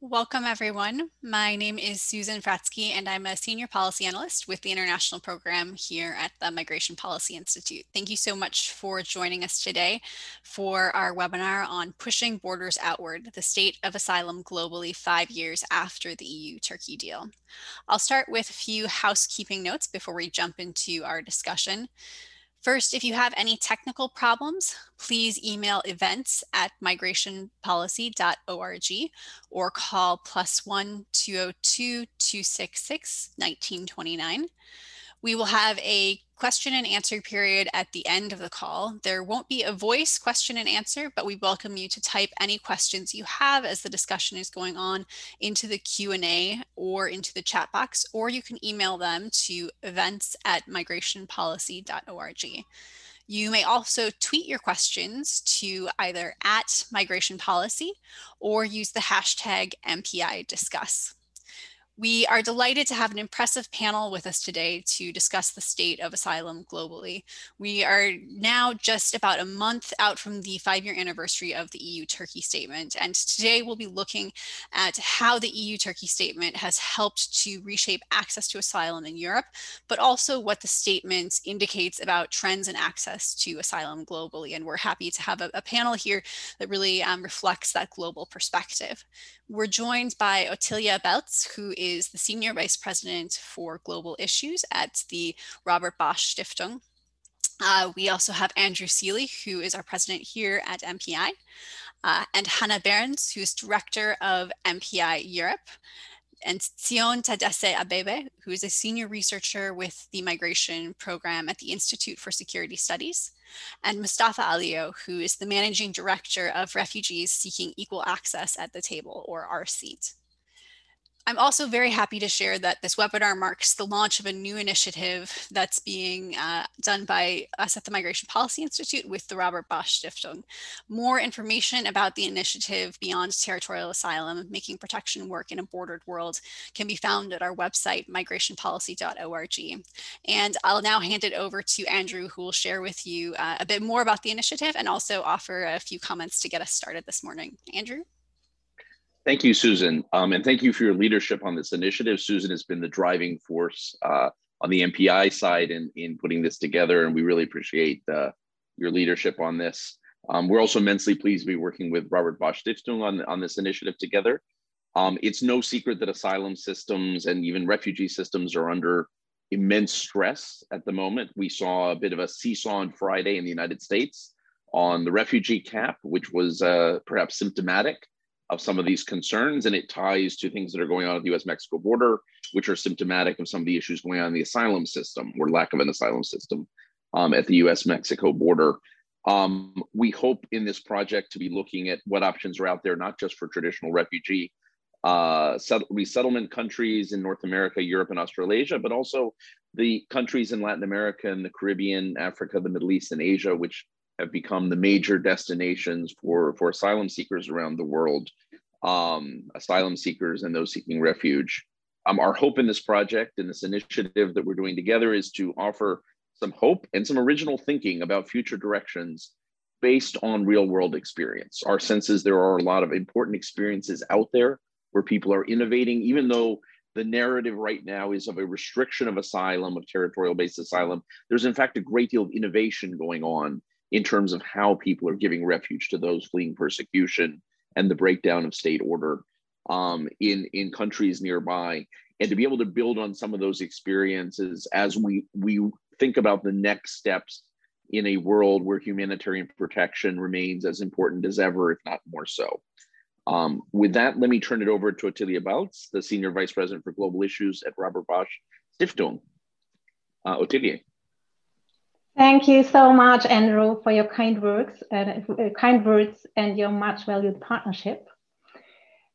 Welcome, everyone. My name is Susan Fratzke, and I'm a senior policy analyst with the international program here at the Migration Policy Institute. Thank you so much for joining us today for our webinar on Pushing Borders Outward, the state of asylum globally five years after the EU-Turkey deal. I'll start with a few housekeeping notes before we jump into our discussion. First, if you have any technical problems, please email events at migrationpolicy.org or call plus one 202 266 1929. We will have a question and answer period at the end of the call. There won't be a voice question and answer, but we welcome you to type any questions you have as the discussion is going on into the Q&A or into the chat box, or you can email them to events at migrationpolicy.org. You may also tweet your questions to either at migration policy or use the hashtag MPI discuss. We are delighted to have an impressive panel with us today to discuss the state of asylum globally. We are now just about a month out from the five-year anniversary of the EU-Turkey statement, and today we'll be looking at how the EU-Turkey statement has helped to reshape access to asylum in Europe, but also what the statement indicates about trends in access to asylum globally. And we're happy to have a, a panel here that really um, reflects that global perspective. We're joined by Ottilia Belz, who is the Senior Vice President for Global Issues at the Robert Bosch Stiftung. Uh, we also have Andrew Selee, who is our president here at MPI, uh, and Hanne Beirens, who's director of MPI Europe, and Tsion Tadesse Abebe, who is a senior researcher with the migration program at the Institute for Security Studies, and Mustafa Alio, who is the managing director of Refugees Seeking Equal Access at the Table, or RSEAT. I'm also very happy to share that this webinar marks the launch of a new initiative that's being uh, done by us at the Migration Policy Institute with the Robert Bosch Stiftung. More information about the initiative beyond territorial asylum, making protection work in a bordered world can be found at our website, migrationpolicy.org. And I'll now hand it over to Andrew, who will share with you uh, a bit more about the initiative and also offer a few comments to get us started this morning. Andrew? Thank you, Susan. Um, and thank you for your leadership on this initiative. Susan has been the driving force uh, on the MPI side in, in putting this together, and we really appreciate uh, your leadership on this. Um, we're also immensely pleased to be working with Robert Bosch Stiftung on, on this initiative together. Um, it's no secret that asylum systems and even refugee systems are under immense stress at the moment. We saw a bit of a seesaw on Friday in the United States on the refugee cap, which was uh, perhaps symptomatic of some of these concerns, and it ties to things that are going on at the US Mexico border, which are symptomatic of some of the issues going on in the asylum system or lack of an asylum system um, at the US Mexico border. Um, we hope in this project to be looking at what options are out there, not just for traditional refugee uh, resettlement countries in North America, Europe, and Australasia, but also the countries in Latin America and the Caribbean, Africa, the Middle East, and Asia, which have become the major destinations for, for asylum seekers around the world, um, asylum seekers and those seeking refuge. Um, our hope in this project and this initiative that we're doing together is to offer some hope and some original thinking about future directions based on real world experience. Our sense is there are a lot of important experiences out there where people are innovating, even though the narrative right now is of a restriction of asylum, of territorial based asylum. There's, in fact, a great deal of innovation going on in terms of how people are giving refuge to those fleeing persecution and the breakdown of state order um, in in countries nearby, and to be able to build on some of those experiences as we we think about the next steps in a world where humanitarian protection remains as important as ever, if not more so. Um, with that, let me turn it over to Ottilia Belz, the Senior Vice President for Global Issues at Robert Bosch Stiftung. Uh, Ottilia. Thank you so much, Andrew, for your kind words, uh, kind words and your much valued partnership.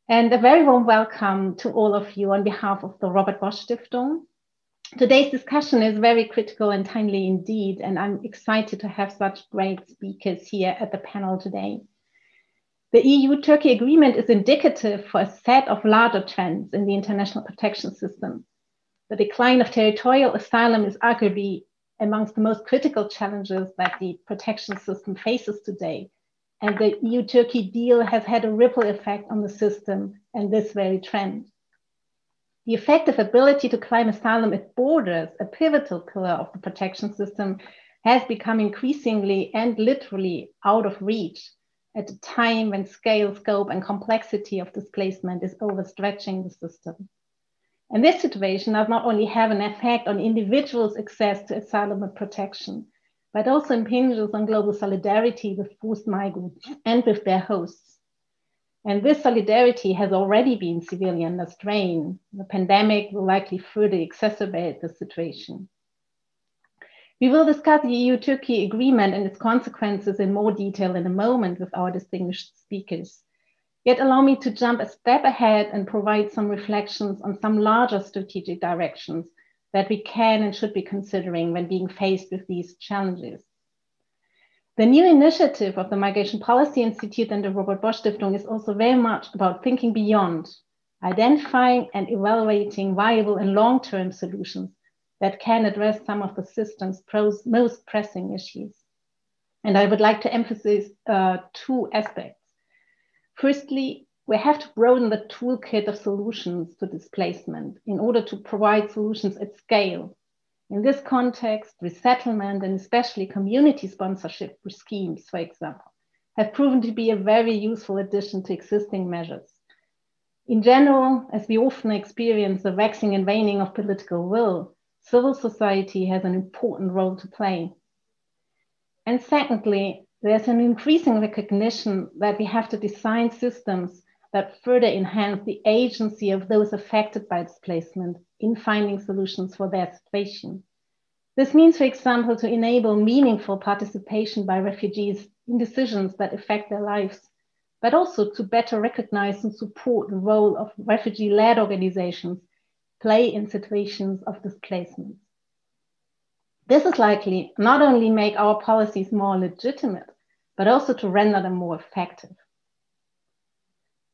And a very warm welcome to all of you on behalf of the Robert Bosch Stiftung. Today's discussion is very critical and timely indeed, and I'm excited to have such great speakers here at the panel today. The EU-Turkey agreement is indicative for a set of larger trends in the international protection system. The decline of territorial asylum is arguably amongst the most critical challenges that the protection system faces today. And the EU-Turkey deal has had a ripple effect on the system and this very trend. The effective ability to claim asylum at borders, a pivotal pillar of the protection system, has become increasingly and literally out of reach at a time when scale, scope, and complexity of displacement is overstretching the system. And this situation does not only have an effect on individuals' access to asylum and protection, but also impinges on global solidarity with forced migrants and with their hosts. And this solidarity has already been severely under strain. The pandemic will likely further exacerbate the situation. We will discuss the EU-Turkey agreement and its consequences in more detail in a moment with our distinguished speakers. Yet allow me to jump a step ahead and provide some reflections on some larger strategic directions that we can and should be considering when being faced with these challenges. The new initiative of the Migration Policy Institute and the Robert Bosch Stiftung is also very much about thinking beyond, identifying and evaluating viable and long-term solutions that can address some of the system's most pressing issues. And I would like to emphasize uh, two aspects. Firstly, we have to broaden the toolkit of solutions to displacement in order to provide solutions at scale. In this context, resettlement and especially community sponsorship schemes, for example, have proven to be a very useful addition to existing measures. In general, as we often experience the waxing and waning of political will, civil society has an important role to play. And secondly, there's an increasing recognition that we have to design systems that further enhance the agency of those affected by displacement in finding solutions for their situation. This means, for example, to enable meaningful participation by refugees in decisions that affect their lives, but also to better recognize and support the role of refugee led organizations play in situations of displacement. This is likely not only make our policies more legitimate, but also to render them more effective.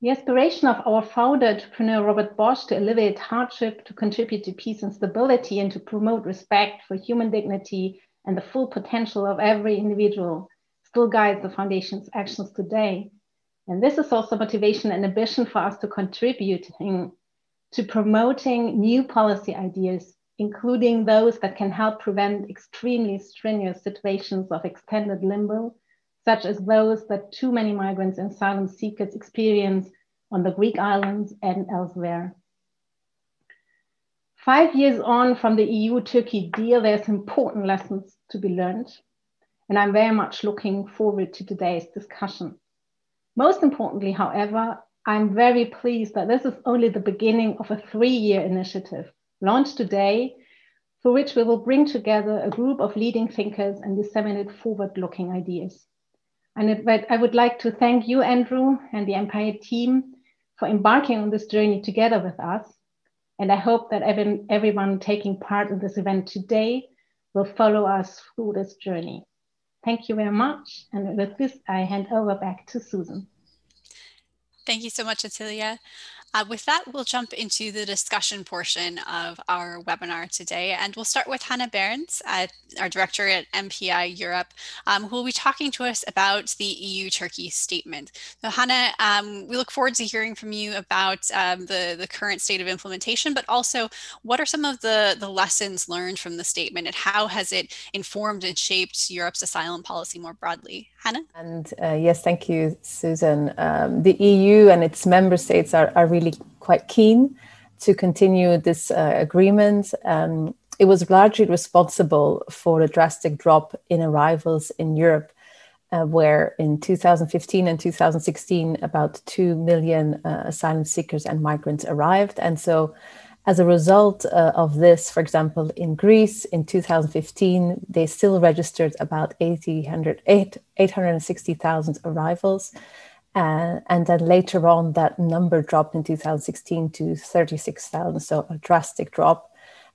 The aspiration of our founder, entrepreneur Robert Bosch, to alleviate hardship, to contribute to peace and stability, and to promote respect for human dignity and the full potential of every individual still guides the foundation's actions today. And this is also motivation and ambition for us to contribute to promoting new policy ideas, including those that can help prevent extremely strenuous situations of extended limbo, such as those that too many migrants and asylum seekers experience on the Greek islands and elsewhere. Five years on from the EU-Turkey deal, there's important lessons to be learned. And I'm very much looking forward to today's discussion. Most importantly, however, I'm very pleased that this is only the beginning of a three-year initiative launched today for which we will bring together a group of leading thinkers and disseminate forward-looking ideas. And I would like to thank you, Andrew, and the MPI team for embarking on this journey together with us. And I hope that everyone taking part in this event today will follow us through this journey. Thank you very much. And with this, I hand over back to Susan. Thank you so much, Ottilia. Uh, with that, we'll jump into the discussion portion of our webinar today. And we'll start with Hanne Beirens, uh, our director at MPI Europe, um, who will be talking to us about the EU-Turkey statement. So Hanne, um, we look forward to hearing from you about um, the, the current state of implementation, but also what are some of the, the lessons learned from the statement and how has it informed and shaped Europe's asylum policy more broadly? Hanne? And uh, yes, thank you, Susan. Um, the EU and its member states are, are really quite keen to continue this uh, agreement. Um, it was largely responsible for a drastic drop in arrivals in Europe, uh, where in 2015 and 2016, about 2 million uh, asylum seekers and migrants arrived. And so as a result uh, of this, for example, in Greece in 2015, they still registered about 860,000 arrivals. Uh, and then later on, that number dropped in 2016 to 36,000, so a drastic drop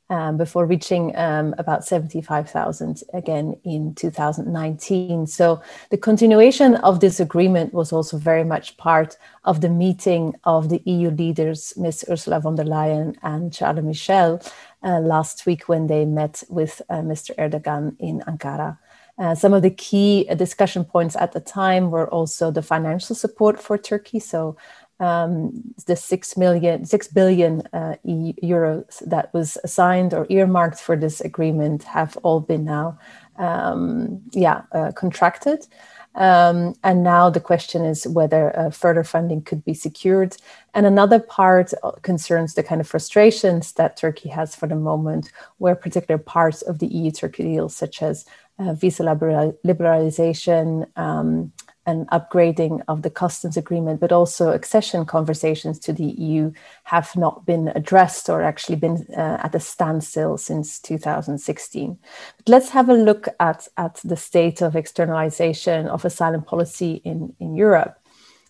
um, before reaching um, about 75,000 again in 2019. So the continuation of this agreement was also very much part of the meeting of the EU leaders, Ms. Ursula von der Leyen and Charles Michel, uh, last week when they met with uh, Mr. Erdogan in Ankara. Uh, some of the key discussion points at the time were also the financial support for Turkey. So um, the six million, six billion uh, euros that was assigned or earmarked for this agreement have all been now, um, yeah, uh, contracted. Um, and now the question is whether uh, further funding could be secured. And another part uh, concerns the kind of frustrations that Turkey has for the moment, where particular parts of the EU Turkey deal, such as uh, visa liberalization, um, an upgrading of the customs agreement, but also accession conversations to the EU have not been addressed or actually been uh, at a standstill since 2016. But let's have a look at, at the state of externalization of asylum policy in, in Europe.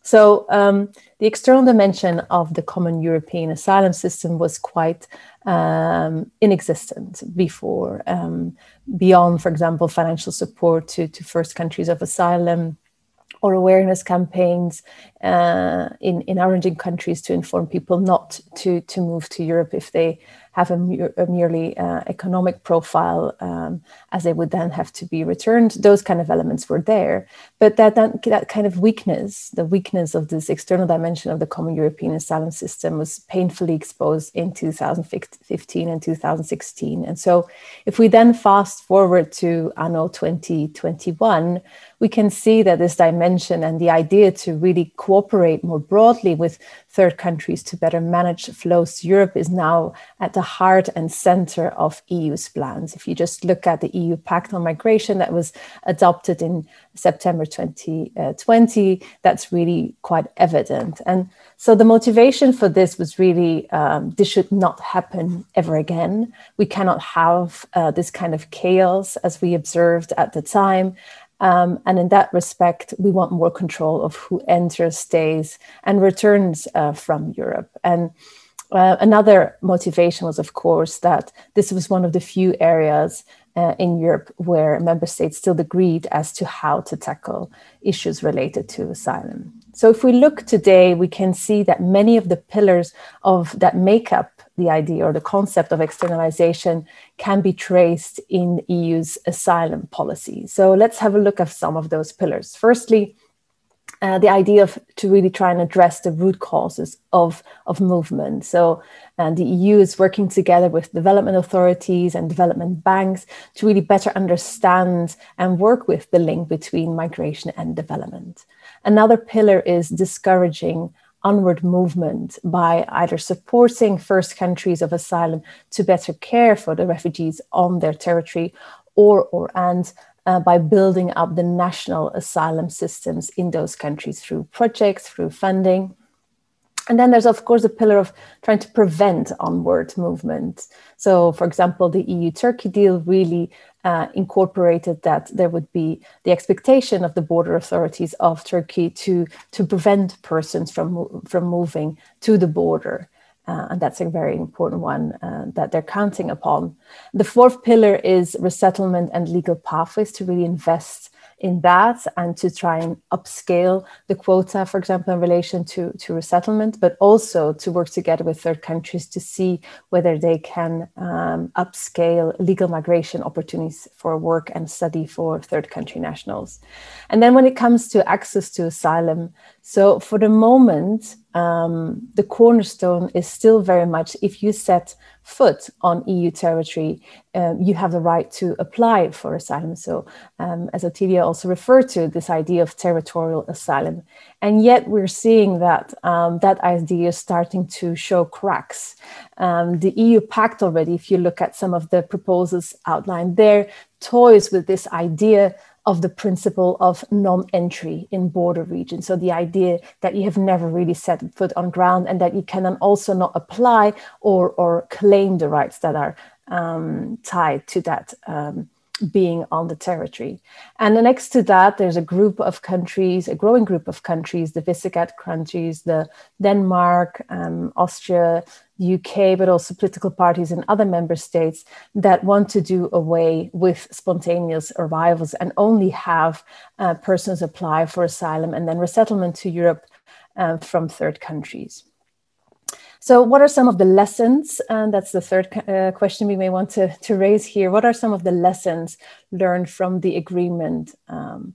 So, um, the external dimension of the common European asylum system was quite um, inexistent before, um, beyond, for example, financial support to, to first countries of asylum or awareness campaigns uh, in, in origin countries to inform people not to, to move to Europe if they have a, a merely uh, economic profile, um, as they would then have to be returned. Those kind of elements were there, but that, that that kind of weakness, the weakness of this external dimension of the common European asylum system, was painfully exposed in 2015 and 2016. And so, if we then fast forward to anno 2021, we can see that this dimension and the idea to really cooperate more broadly with third countries to better manage flows to Europe is now at the heart and center of EU's plans. If you just look at the EU Pact on Migration that was adopted in September 2020, that's really quite evident. And so the motivation for this was really um, this should not happen ever again. We cannot have uh, this kind of chaos as we observed at the time. Um, and in that respect, we want more control of who enters, stays, and returns uh, from Europe. And uh, another motivation was, of course, that this was one of the few areas uh, in Europe where member states still agreed as to how to tackle issues related to asylum. So, if we look today, we can see that many of the pillars of that make up the idea or the concept of externalization can be traced in EU's asylum policy. So let's have a look at some of those pillars. Firstly, uh, the idea of to really try and address the root causes of, of movement. So uh, the EU is working together with development authorities and development banks to really better understand and work with the link between migration and development. Another pillar is discouraging onward movement by either supporting first countries of asylum to better care for the refugees on their territory or, or and uh, by building up the national asylum systems in those countries through projects, through funding. And then there's, of course, a pillar of trying to prevent onward movement. So, for example, the EU Turkey deal really uh, incorporated that there would be the expectation of the border authorities of Turkey to, to prevent persons from, from moving to the border. Uh, and that's a very important one uh, that they're counting upon. The fourth pillar is resettlement and legal pathways to really invest in that and to try and upscale the quota, for example, in relation to, to resettlement, but also to work together with third countries to see whether they can um, upscale legal migration opportunities for work and study for third country nationals. And then when it comes to access to asylum, so for the moment, um, the cornerstone is still very much if you set foot on EU territory, um, you have the right to apply for asylum. So, um, as Otilia also referred to, this idea of territorial asylum. And yet, we're seeing that um, that idea is starting to show cracks. Um, the EU Pact already, if you look at some of the proposals outlined there, toys with this idea of the principle of non-entry in border regions. So the idea that you have never really set foot on ground and that you can then also not apply or, or claim the rights that are um, tied to that um, being on the territory. And next to that, there's a group of countries, a growing group of countries, the Visegrad countries, the Denmark, um, Austria, UK, but also political parties in other member states that want to do away with spontaneous arrivals and only have uh, persons apply for asylum and then resettlement to Europe uh, from third countries. So, what are some of the lessons? And that's the third uh, question we may want to, to raise here. What are some of the lessons learned from the agreement? Um,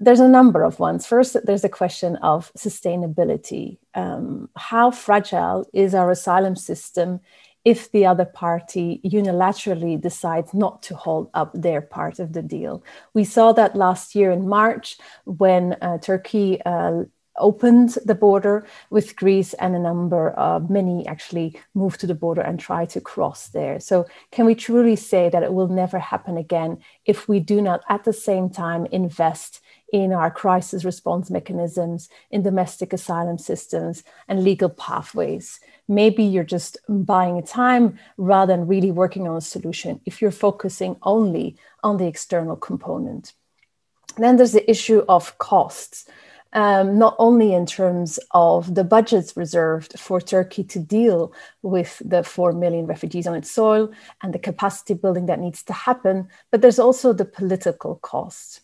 there's a number of ones. First, there's the question of sustainability. Um, how fragile is our asylum system if the other party unilaterally decides not to hold up their part of the deal? We saw that last year in March when uh, Turkey uh, opened the border with Greece, and a number of many actually moved to the border and try to cross there. So, can we truly say that it will never happen again if we do not at the same time invest in our crisis response mechanisms, in domestic asylum systems, and legal pathways? Maybe you're just buying time rather than really working on a solution if you're focusing only on the external component. Then there's the issue of costs um, not only in terms of the budgets reserved for Turkey to deal with the 4 million refugees on its soil and the capacity building that needs to happen, but there's also the political costs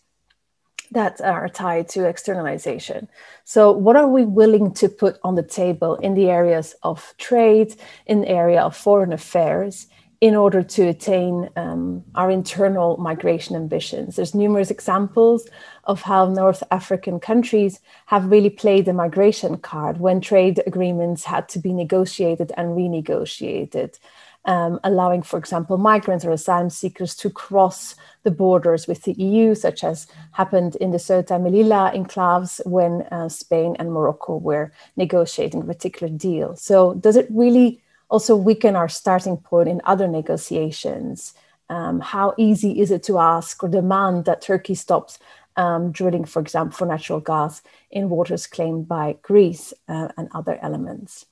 that are tied to externalization. So, what are we willing to put on the table in the areas of trade, in the area of foreign affairs, in order to attain um, our internal migration ambitions. There's numerous examples of how North African countries have really played the migration card when trade agreements had to be negotiated and renegotiated, um, allowing, for example, migrants or asylum seekers to cross the borders with the EU, such as happened in the Ceuta Melilla enclaves when uh, Spain and Morocco were negotiating a particular deal. So, does it really also weaken our starting point in other negotiations. Um, how easy is it to ask or demand that Turkey stops um, drilling, for example, for natural gas in waters claimed by Greece uh, and other elements?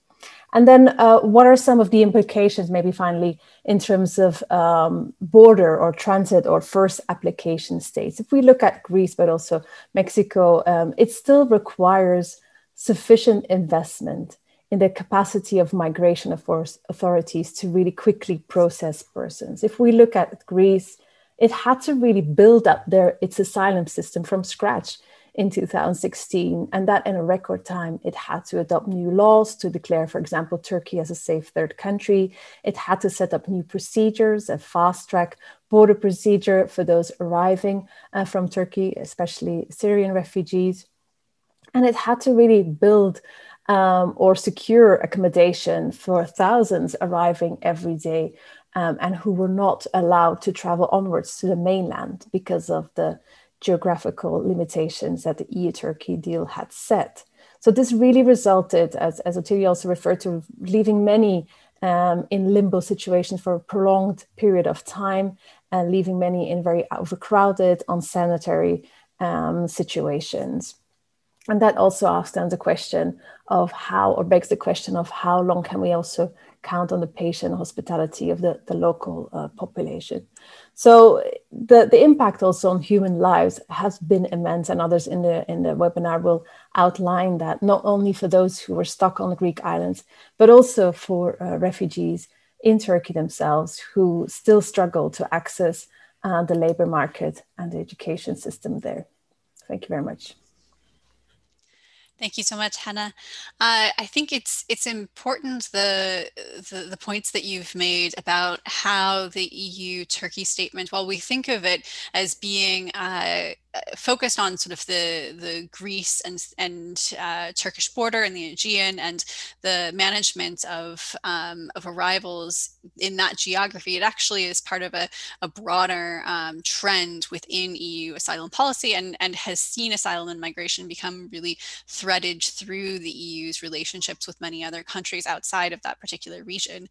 And then, uh, what are some of the implications, maybe finally, in terms of um, border or transit or first application states? If we look at Greece, but also Mexico, um, it still requires sufficient investment in the capacity of migration authorities to really quickly process persons. If we look at Greece, it had to really build up their its asylum system from scratch in 2016 and that in a record time it had to adopt new laws to declare for example turkey as a safe third country it had to set up new procedures a fast track border procedure for those arriving uh, from turkey especially syrian refugees and it had to really build um, or secure accommodation for thousands arriving every day um, and who were not allowed to travel onwards to the mainland because of the geographical limitations that the EU Turkey deal had set. So, this really resulted, as, as also referred to, leaving many um, in limbo situations for a prolonged period of time and leaving many in very overcrowded, unsanitary um, situations and that also asks then the question of how or begs the question of how long can we also count on the patient hospitality of the, the local uh, population. So the, the impact also on human lives has been immense and others in the in the webinar will outline that not only for those who were stuck on the greek islands but also for uh, refugees in turkey themselves who still struggle to access uh, the labor market and the education system there. Thank you very much Thank you so much, Hanne. Uh, I think it's it's important the, the, the points that you've made about how the EU Turkey statement, while we think of it as being uh, focused on sort of the the Greece and and uh, Turkish border and the Aegean and the management of um, of arrivals in that geography. It actually is part of a, a broader um, trend within EU asylum policy and and has seen asylum and migration become really threaded through the EU's relationships with many other countries outside of that particular region.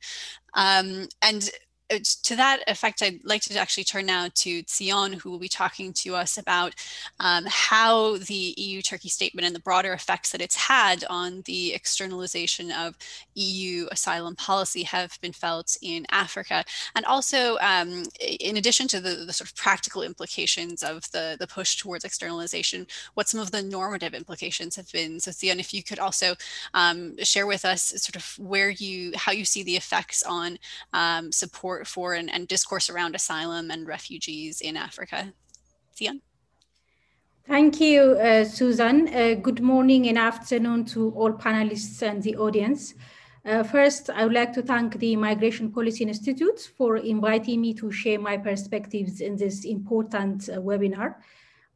Um, and to that effect, I'd like to actually turn now to Tsion, who will be talking to us about um, how the EU Turkey statement and the broader effects that it's had on the externalization of EU asylum policy have been felt in Africa. And also, um, in addition to the, the, sort of practical implications of the, the push towards externalization, what some of the normative implications have been. So, Tsion, if you could also um, share with us sort of where you, how you see the effects on um, support for, for and, and discourse around asylum and refugees in Africa. Tsion? Thank you, uh, Susan. Uh, good morning and afternoon to all panelists and the audience. Uh, first, I would like to thank the Migration Policy Institute for inviting me to share my perspectives in this important uh, webinar.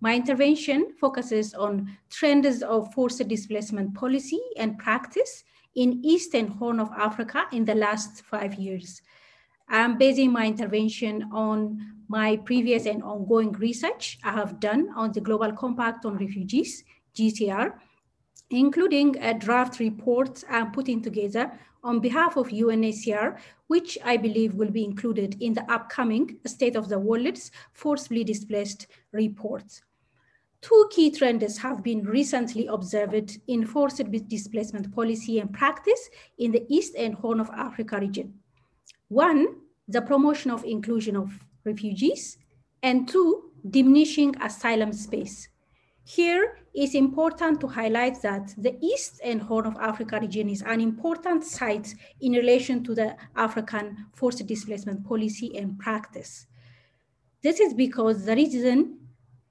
My intervention focuses on trends of forced displacement policy and practice in Eastern Horn of Africa in the last five years. I'm basing my intervention on my previous and ongoing research I have done on the Global Compact on Refugees, GCR, including a draft report I'm putting together on behalf of UNHCR, which I believe will be included in the upcoming State of the World's Forcibly Displaced report. Two key trends have been recently observed in forced displacement policy and practice in the East and Horn of Africa region. One, the promotion of inclusion of refugees, and two, diminishing asylum space. Here, it's important to highlight that the East and Horn of Africa region is an important site in relation to the African forced displacement policy and practice. This is because the region,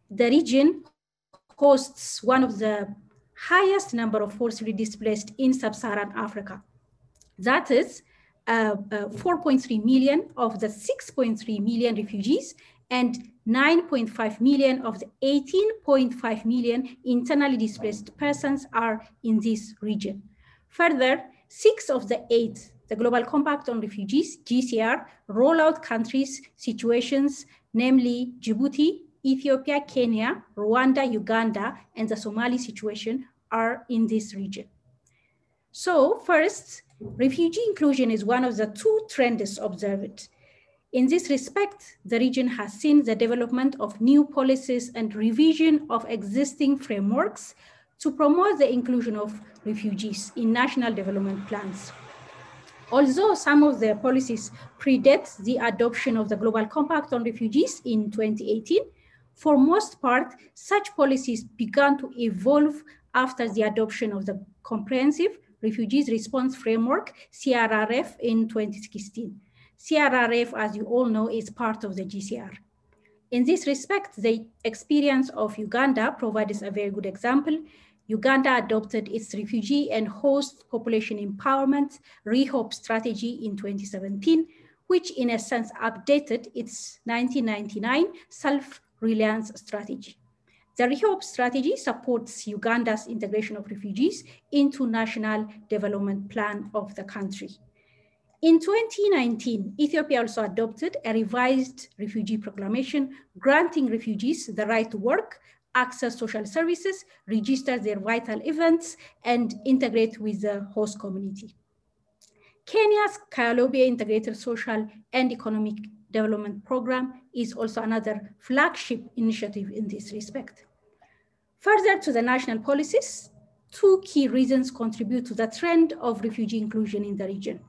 the region hosts one of the highest number of forcibly displaced in sub-Saharan Africa. That is Uh, uh, 4.3 million of the 6.3 million refugees and 9.5 million of the 18.5 million internally displaced persons are in this region. Further, six of the eight, the Global Compact on Refugees, GCR, rollout countries situations, namely Djibouti, Ethiopia, Kenya, Rwanda, Uganda, and the Somali situation are in this region. So first, refugee inclusion is one of the two trends observed in this respect, the region has seen the development of new policies and revision of existing frameworks to promote the inclusion of refugees in national development plans. Although some of the policies predate the adoption of the Global Compact on Refugees in 2018, for most part, such policies began to evolve after the adoption of the Comprehensive Refugees Response Framework, CRRF, in 2016. CRRF, as you all know, is part of the GCR. In this respect, the experience of Uganda provides a very good example. Uganda adopted its refugee and host population empowerment REHOPE strategy in 2017, which in a sense updated its 1999 self-reliance strategy. The REHOPE strategy supports Uganda's integration of refugees into national development plan of the country. In 2019, Ethiopia also adopted a revised refugee proclamation granting refugees the right to work, access social services, register their vital events, and integrate with the host community. Kenya's Kalobeyei Integrated Social and Economic Development Program is also another flagship initiative in this respect. Further to the national policies, two key reasons contribute to the trend of refugee inclusion in the region.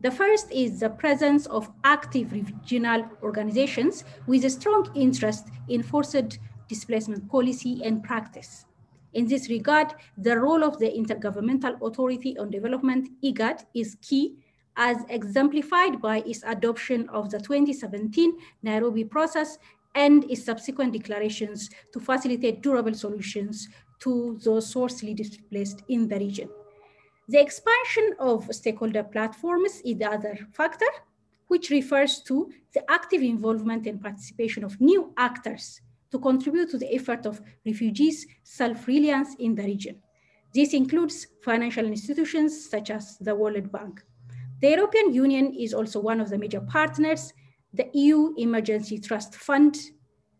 The first is the presence of active regional organizations with a strong interest in forced displacement policy and practice. In this regard, the role of the Intergovernmental Authority on Development, IGAD, is key as exemplified by its adoption of the 2017 Nairobi process and its subsequent declarations to facilitate durable solutions to those forcibly displaced in the region. The expansion of stakeholder platforms is the other factor, which refers to the active involvement and participation of new actors to contribute to the effort of refugees' self-reliance in the region. This includes financial institutions such as the World Bank. The European Union is also one of the major partners. The EU Emergency Trust Fund,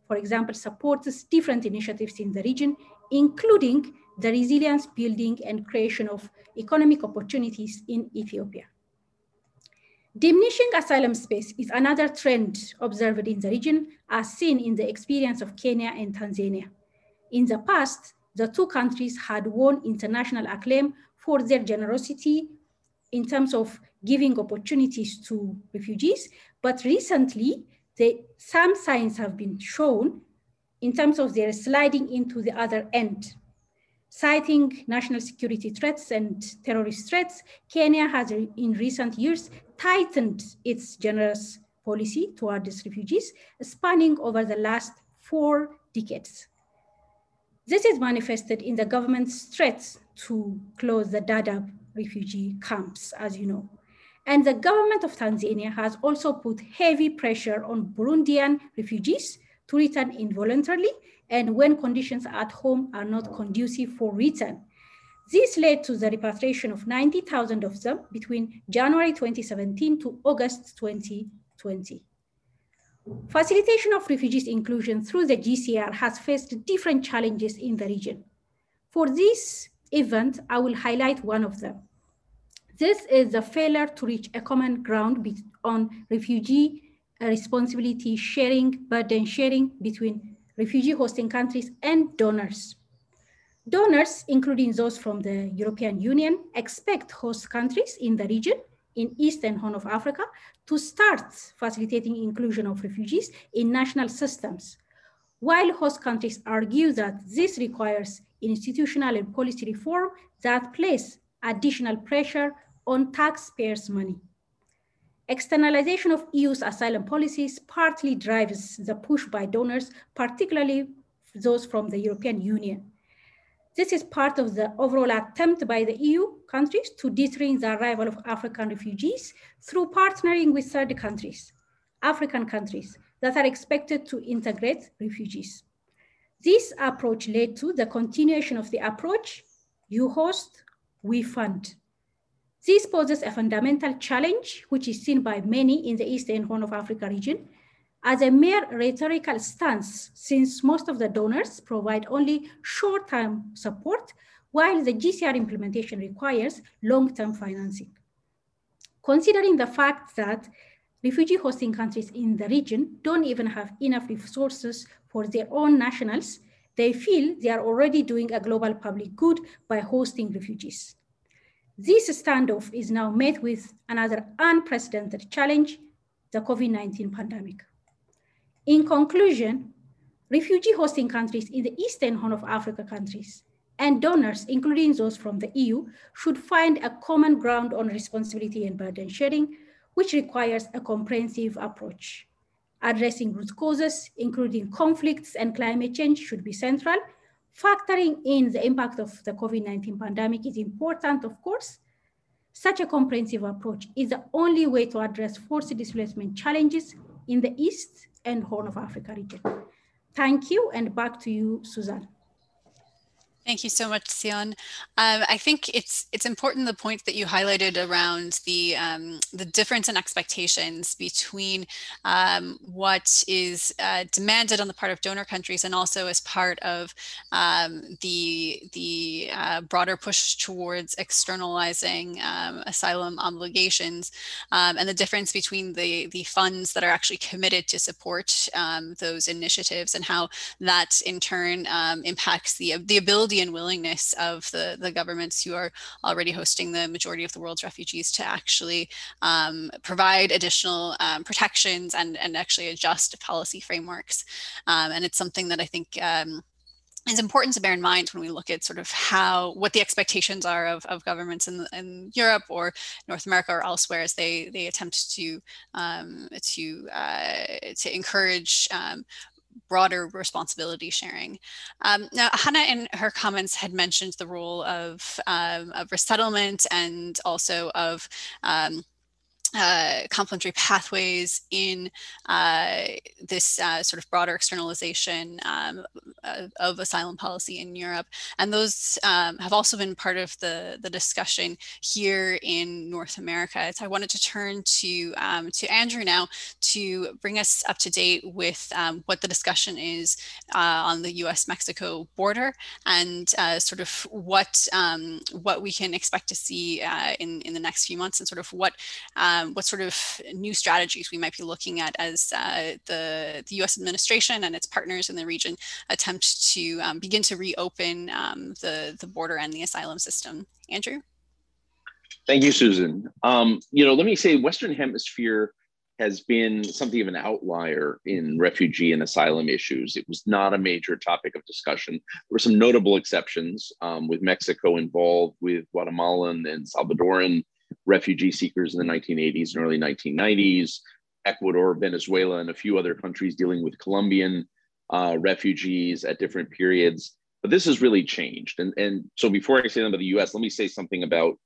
for example, supports different initiatives in the region, including the resilience building and creation of economic opportunities in Ethiopia. Diminishing asylum space is another trend observed in the region as seen in the experience of Kenya and Tanzania. In the past, the two countries had won international acclaim for their generosity in terms of giving opportunities to refugees, but recently some signs have been shown in terms of their sliding into the other end Citing national security threats and terrorist threats, Kenya has in recent years tightened its generous policy towards refugees, spanning over the last four decades. This is manifested in the government's threats to close the Dadaab refugee camps, as you know. And the government of Tanzania has also put heavy pressure on Burundian refugees to return involuntarily and when conditions at home are not conducive for return. This led to the repatriation of 90,000 of them between January 2017 to August 2020. Facilitation of refugees inclusion through the GCR has faced different challenges in the region. For this event, I will highlight one of them. This is the failure to reach a common ground on refugee uh, responsibility sharing, burden sharing between refugee hosting countries and donors. Donors, including those from the European Union, expect host countries in the region in Eastern Horn of Africa to start facilitating inclusion of refugees in national systems, while host countries argue that this requires institutional and policy reform that place additional pressure on taxpayers' money. Externalization of EU's asylum policies partly drives the push by donors, particularly those from the European Union. This is part of the overall attempt by the EU countries to deter the arrival of African refugees through partnering with third countries, African countries that are expected to integrate refugees. This approach led to the continuation of the approach, you host, we fund. This poses a fundamental challenge, which is seen by many in the Eastern Horn of Africa region, as a mere rhetorical stance, since most of the donors provide only short-term support, while the GCR implementation requires long-term financing. Considering the fact that refugee hosting countries in the region don't even have enough resources for their own nationals, they feel they are already doing a global public good by hosting refugees. This standoff is now met with another unprecedented challenge, the COVID-19 pandemic. In conclusion, refugee hosting countries in the Eastern Horn of Africa countries and donors, including those from the EU, should find a common ground on responsibility and burden sharing, which requires a comprehensive approach. Addressing root causes, including conflicts and climate change should be central. Factoring in the impact of the COVID-19 pandemic is important, of course. Such a comprehensive approach is the only way to address forced displacement challenges in the East and Horn of Africa region. Thank you, and back to you, Suzanne. Thank you so much, Tsion. Um, I think it's it's important the point that you highlighted around the um, the difference in expectations between um, what is uh, demanded on the part of donor countries and also as part of um, the the uh, broader push towards externalizing um, asylum obligations um, and the difference between the the funds that are actually committed to support those initiatives and how that in turn impacts the the ability and willingness of the, the governments who are already hosting the majority of the world's refugees to actually um, provide additional um, protections and, and actually adjust policy frameworks. Um, and it's something that I think um, is important to bear in mind when we look at sort of how what the expectations are of, of governments in, in Europe or North America or elsewhere as they they attempt to um, to uh, to encourage um, broader responsibility sharing. Um, now, Hanne in her comments had mentioned the role of, um, of resettlement and also of um, uh, complementary pathways in uh, this uh, sort of broader externalization um, of asylum policy in Europe. And those um, have also been part of the, the discussion here in North America. So I wanted to turn to, um, to Andrew now to bring us up to date with um, what the discussion is uh, on the US-Mexico border and uh, sort of what, um, what we can expect to see uh, in, in the next few months and sort of what um, what sort of new strategies we might be looking at as uh, the, the US administration and its partners in the region attempt to um, begin to reopen um, the, the border and the asylum system. Andrew? Thank you, Susan. Um, you know, let me say Western Hemisphere has been something of an outlier in refugee and asylum issues. It was not a major topic of discussion. There were some notable exceptions um, with Mexico involved, with Guatemalan and Salvadoran refugee seekers in the 1980s and early 1990s, Ecuador, Venezuela, and a few other countries dealing with Colombian uh, refugees at different periods. But this has really changed. And, and so before I say something about the US, let me say something about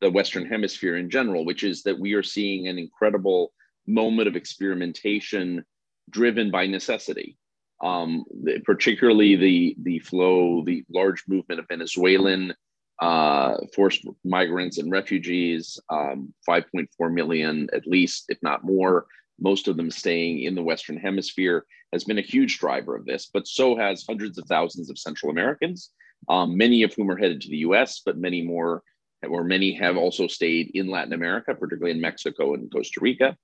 the Western Hemisphere in general, which is that we are seeing an incredible moment of experimentation driven by necessity. Um, particularly the the flow, the large movement of Venezuelan uh, forced migrants and refugees, um, 5.4 million at least, if not more, most of them staying in the Western Hemisphere, has been a huge driver of this. But so has hundreds of thousands of Central Americans, um, many of whom are headed to the US, but many more, or many have also stayed in Latin America, particularly in Mexico and Costa Rica,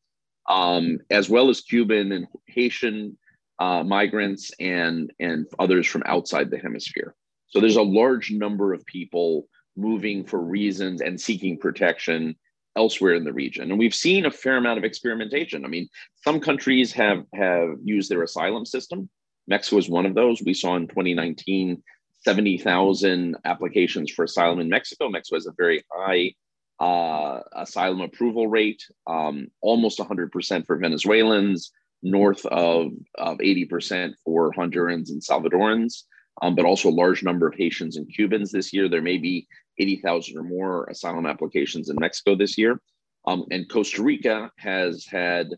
um, as well as Cuban and Haitian uh, migrants and, and others from outside the hemisphere. So there's a large number of people moving for reasons and seeking protection elsewhere in the region. And we've seen a fair amount of experimentation. I mean, some countries have have used their asylum system. Mexico is one of those. We saw in 2019 70,000 applications for asylum in Mexico. Mexico has a very high uh, asylum approval rate, um, almost 100% for Venezuelans, north of, of 80% for Hondurans and Salvadorans um, but also a large number of Haitians and Cubans this year. There may be 80,000 or more asylum applications in Mexico this year. Um, and Costa Rica has had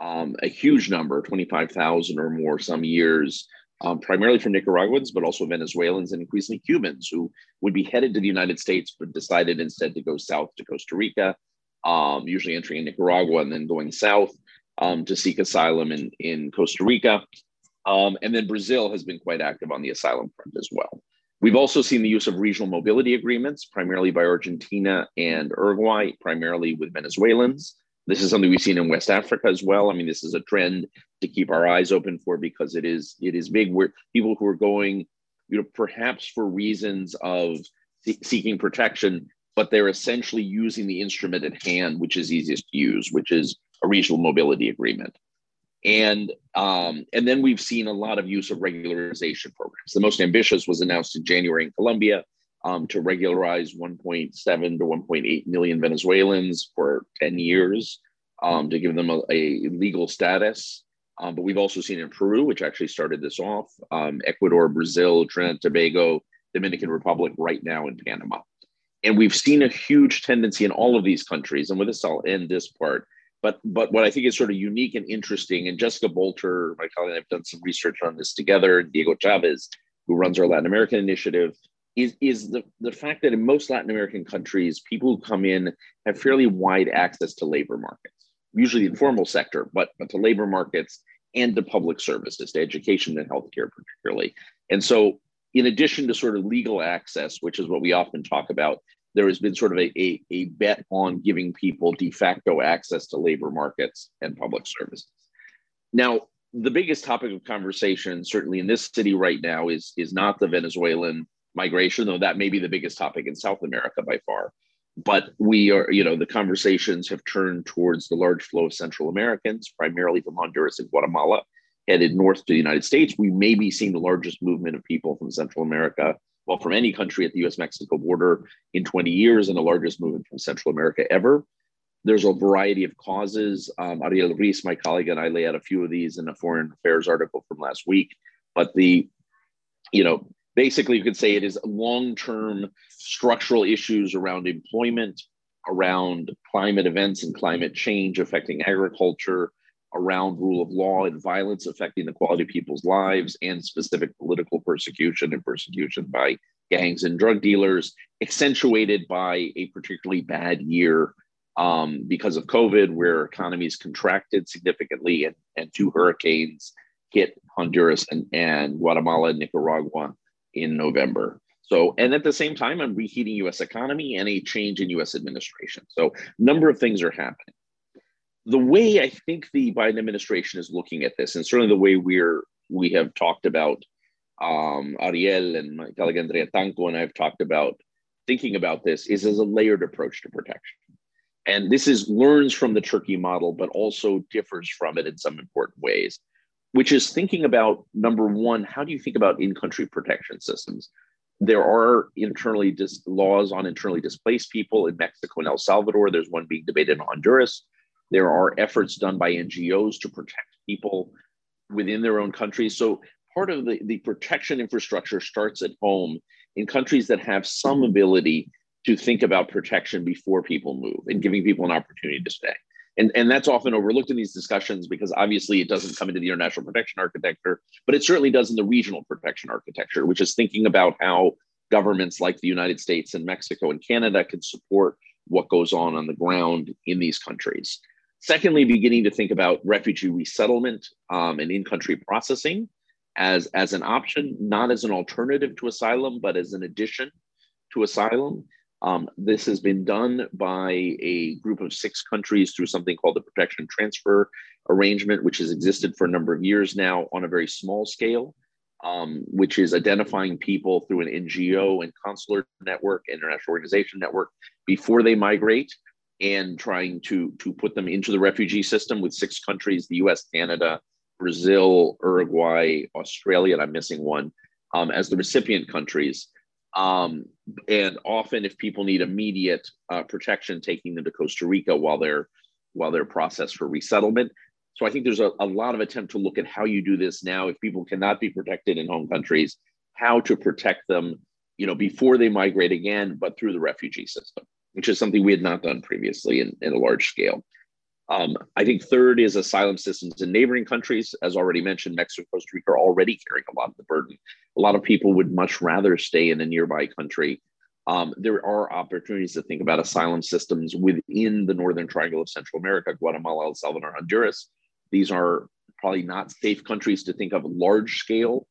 um, a huge number, 25,000 or more some years, um, primarily from Nicaraguans, but also Venezuelans and increasingly Cubans who would be headed to the United States, but decided instead to go south to Costa Rica, um, usually entering in Nicaragua and then going south um, to seek asylum in, in Costa Rica. Um, and then Brazil has been quite active on the asylum front as well. We've also seen the use of regional mobility agreements, primarily by Argentina and Uruguay, primarily with Venezuelans. This is something we've seen in West Africa as well. I mean, this is a trend to keep our eyes open for because it is it is big. Where people who are going, you know, perhaps for reasons of seeking protection, but they're essentially using the instrument at hand, which is easiest to use, which is a regional mobility agreement and um, and then we've seen a lot of use of regularization programs. The most ambitious was announced in January in Colombia um, to regularize 1.7 to 1.8 million Venezuelans for 10 years um, to give them a, a legal status. Um, but we've also seen in Peru, which actually started this off, um, Ecuador, Brazil, Trinidad, Tobago, Dominican Republic, right now in Panama. And we've seen a huge tendency in all of these countries. And with this, I'll end this part but but what I think is sort of unique and interesting, and Jessica Bolter, my colleague, and I've done some research on this together. Diego Chaves, who runs our Latin American initiative, is is the the fact that in most Latin American countries, people who come in have fairly wide access to labor markets, usually the informal sector, but but to labor markets and to public services, to education and healthcare particularly. And so, in addition to sort of legal access, which is what we often talk about, there has been sort of a, a, a bet on giving people de facto access to labor markets and public services. Now, the biggest topic of conversation, certainly in this city right now, is, is not the Venezuelan migration, though that may be the biggest topic in South America by far. But we are, you know, the conversations have turned towards the large flow of Central Americans, primarily from Honduras and Guatemala, headed north to the United States. We may be seeing the largest movement of people from Central America well, from any country at the US Mexico border in 20 years and the largest movement from Central America ever. There's a variety of causes. Um, Ariel my colleague, and I lay out a few of these in a foreign affairs article from last week. But the, you know, basically you could say it is long-term structural issues around employment, around climate events and climate change affecting agriculture, around rule of law and violence affecting the quality of people's lives and specific political persecution and persecution by gangs and drug dealers, accentuated by a particularly bad year um, because of COVID, where economies contracted significantly and, and two hurricanes hit Honduras and, and Guatemala and Nicaragua in November. So, and at the same time, I'm reheating US economy and a change in US administration. So, a number of things are happening the way I think the Biden administration is looking at this, and certainly the way we're we have talked about um, Ariel and Andrea Tanco and I have talked about thinking about this is as a layered approach to protection. And this is learns from the Turkey model, but also differs from it in some important ways, which is thinking about number one, how do you think about in-country protection systems? There are internally dis- laws on internally displaced people in Mexico and El Salvador. There's one being debated in Honduras. There are efforts done by NGOs to protect people within their own countries. So part of the, the protection infrastructure starts at home in countries that have some ability to think about protection before people move and giving people an opportunity to stay. And, and that's often overlooked in these discussions because obviously it doesn't come into the international protection architecture, but it certainly does in the regional protection architecture, which is thinking about how governments like the United States and Mexico and Canada can support what goes on on the ground in these countries. Secondly, beginning to think about refugee resettlement um, and in-country processing as, as an option, not as an alternative to asylum, but as an addition to asylum. Um, this has been done by a group of six countries through something called the Protection Transfer Arrangement, which has existed for a number of years now on a very small scale, um, which is identifying people through an NGO and consular network, international organization network, before they migrate and trying to, to put them into the refugee system with six countries the US, Canada, Brazil, Uruguay, Australia, and I'm missing one, um, as the recipient countries. Um, and often, if people need immediate uh, protection, taking them to Costa Rica while they're while they're processed for resettlement. So I think there's a, a lot of attempt to look at how you do this now. If people cannot be protected in home countries, how to protect them, you know, before they migrate again, but through the refugee system, which is something we had not done previously in, in a large scale. Um, I think third is asylum systems in neighboring countries. As already mentioned, Mexico Costa Rica are already carrying a lot of the burden. A lot of people would much rather stay in a nearby country. Um, there are opportunities to think about asylum systems within the Northern Triangle of Central America, Guatemala, El Salvador, Honduras. These are probably not safe countries to think of large scale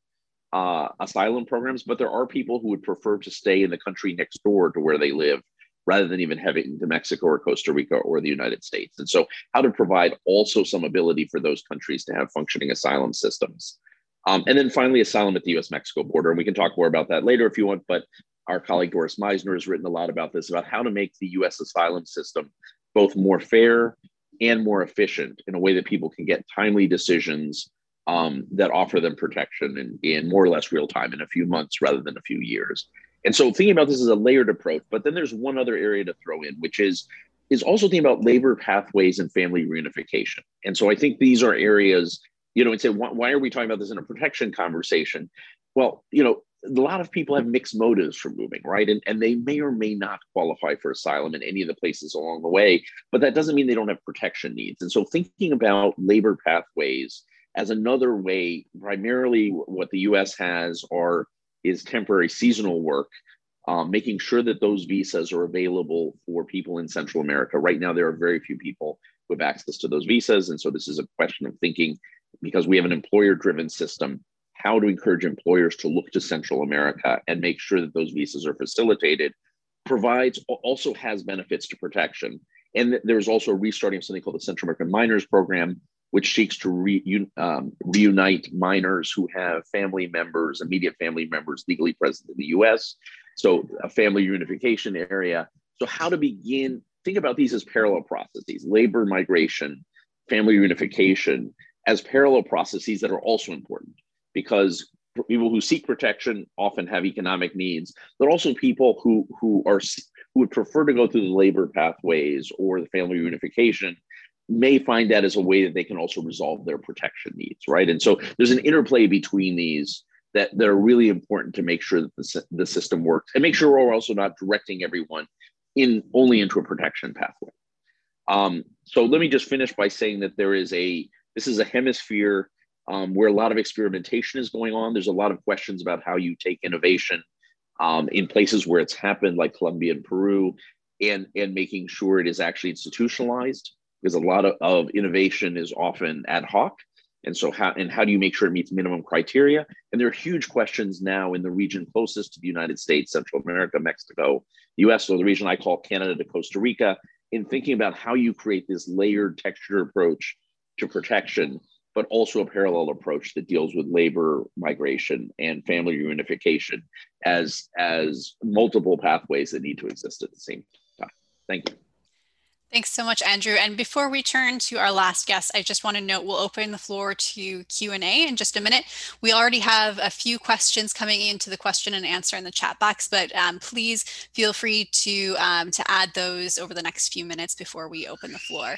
uh, asylum programs, but there are people who would prefer to stay in the country next door to where they live rather than even heading to Mexico or Costa Rica or the United States. And so, how to provide also some ability for those countries to have functioning asylum systems. Um, and then finally, asylum at the US Mexico border. And we can talk more about that later if you want, but our colleague Doris Meissner has written a lot about this about how to make the US asylum system both more fair and more efficient in a way that people can get timely decisions um, that offer them protection in, in more or less real time in a few months rather than a few years. And so thinking about this as a layered approach, but then there's one other area to throw in, which is is also thinking about labor pathways and family reunification. And so I think these are areas, you know, and say, why, why are we talking about this in a protection conversation? Well, you know, a lot of people have mixed motives for moving, right? And, and they may or may not qualify for asylum in any of the places along the way, but that doesn't mean they don't have protection needs. And so thinking about labor pathways as another way, primarily what the US has are is temporary seasonal work, um, making sure that those visas are available for people in Central America. Right now, there are very few people who have access to those visas. And so this is a question of thinking, because we have an employer driven system, how to encourage employers to look to Central America and make sure that those visas are facilitated provides also has benefits to protection. And there's also a restarting of something called the Central American Minors Program, which seeks to re, um, reunite minors who have family members, immediate family members legally present in the US. So, a family reunification area. So, how to begin, think about these as parallel processes labor migration, family reunification as parallel processes that are also important because people who seek protection often have economic needs, but also people who, who are who would prefer to go through the labor pathways or the family reunification may find that as a way that they can also resolve their protection needs, right? And so there's an interplay between these that, that are really important to make sure that the, the system works and make sure we're also not directing everyone in only into a protection pathway. Um, so let me just finish by saying that there is a this is a hemisphere um, where a lot of experimentation is going on. There's a lot of questions about how you take innovation um, in places where it's happened, like Colombia and Peru, and and making sure it is actually institutionalized because a lot of, of innovation is often ad hoc. And so how and how do you make sure it meets minimum criteria? And there are huge questions now in the region closest to the United States, Central America, Mexico, US, or the region I call Canada to Costa Rica, in thinking about how you create this layered texture approach to protection, but also a parallel approach that deals with labor migration and family reunification as, as multiple pathways that need to exist at the same time. Thank you. Thanks so much, Andrew. And before we turn to our last guest, I just want to note we'll open the floor to Q&A in just a minute. We already have a few questions coming into the question and answer in the chat box, but um, please feel free to, um, to add those over the next few minutes before we open the floor.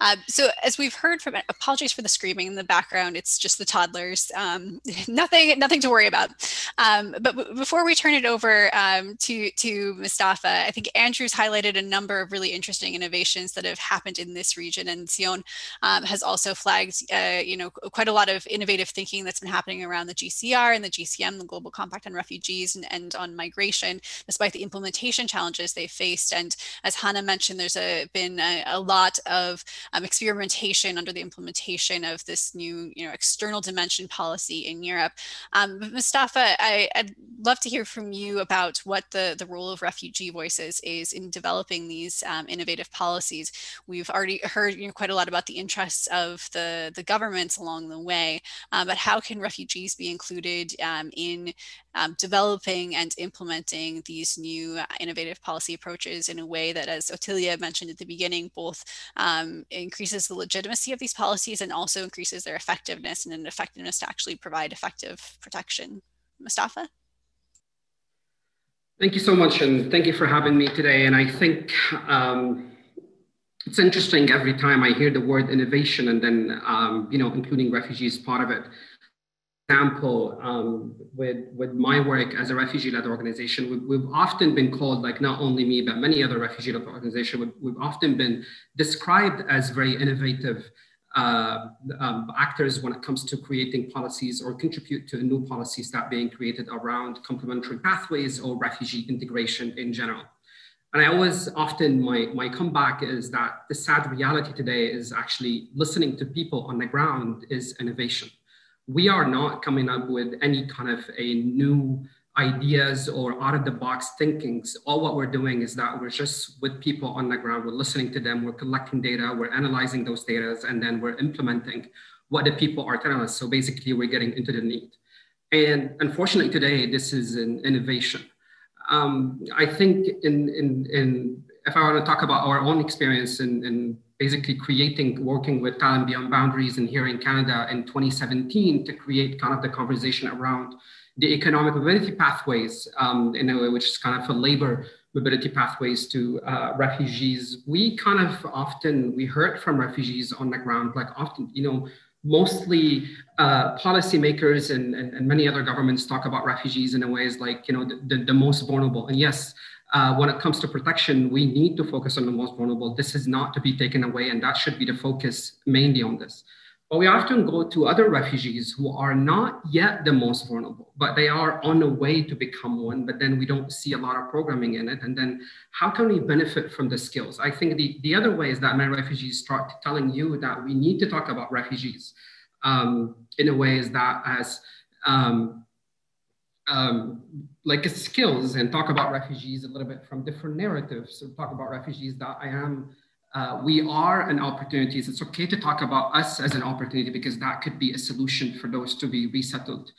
Uh, so as we've heard from, apologies for the screaming in the background, it's just the toddlers, um, nothing, nothing to worry about. Um, but before we turn it over um, to, to Mustafa, I think Andrew's highlighted a number of really interesting innovations that have happened in this region. And Tsion um, has also flagged, uh, you know, quite a lot of innovative thinking that's been happening around the GCR and the GCM, the Global Compact on Refugees and, and on migration, despite the implementation challenges they faced. And as Hanne mentioned, there's a, been a, a lot of um, experimentation under the implementation of this new, you know, external dimension policy in Europe. Um, Mustafa, I, would love to hear from you about what the, the role of refugee voices is in developing these um, innovative policies policies. We've already heard you know, quite a lot about the interests of the, the governments along the way, uh, but how can refugees be included um, in um, developing and implementing these new uh, innovative policy approaches in a way that, as Ottilia mentioned at the beginning, both um, increases the legitimacy of these policies and also increases their effectiveness and an effectiveness to actually provide effective protection. Mustafa? Thank you so much, and thank you for having me today. And I think um, it's interesting every time I hear the word innovation and then, um, you know, including refugees part of it. Example, um, with, with my work as a refugee-led organization, we've, we've, often been called, like not only me, but many other refugee-led organizations, we've, we've, often been described as very innovative uh, um, actors when it comes to creating policies or contribute to new policies that being created around complementary pathways or refugee integration in general. And I always often, my, my comeback is that the sad reality today is actually listening to people on the ground is innovation. We are not coming up with any kind of a new ideas or out of the box thinkings. All what we're doing is that we're just with people on the ground, we're listening to them, we're collecting data, we're analyzing those data, and then we're implementing what the people are telling us. So basically we're getting into the need. And unfortunately today, this is an innovation um, I think in, in, in, if I want to talk about our own experience in, in basically creating, working with Talent Beyond Boundaries and here in Canada in 2017 to create kind of the conversation around the economic mobility pathways um, in a way, which is kind of a labor mobility pathways to uh, refugees. We kind of often, we heard from refugees on the ground, like often, you know, mostly uh, policymakers and, and, and, many other governments talk about refugees in a ways like, you know, the, the, the most vulnerable. And yes, uh, when it comes to protection, we need to focus on the most vulnerable. This is not to be taken away, and that should be the focus mainly on this. But we often go to other refugees who are not yet the most vulnerable, but they are on the way to become one, but then we don't see a lot of programming in it. And then how can we benefit from the skills? I think the, the other way is that many refugees start telling you that we need to talk about refugees um, in a way is that as um, um, like skills and talk about refugees a little bit from different narratives. So talk about refugees that I am uh, we are an opportunity. It's okay to talk about us as an opportunity because that could be a solution for those to be resettled.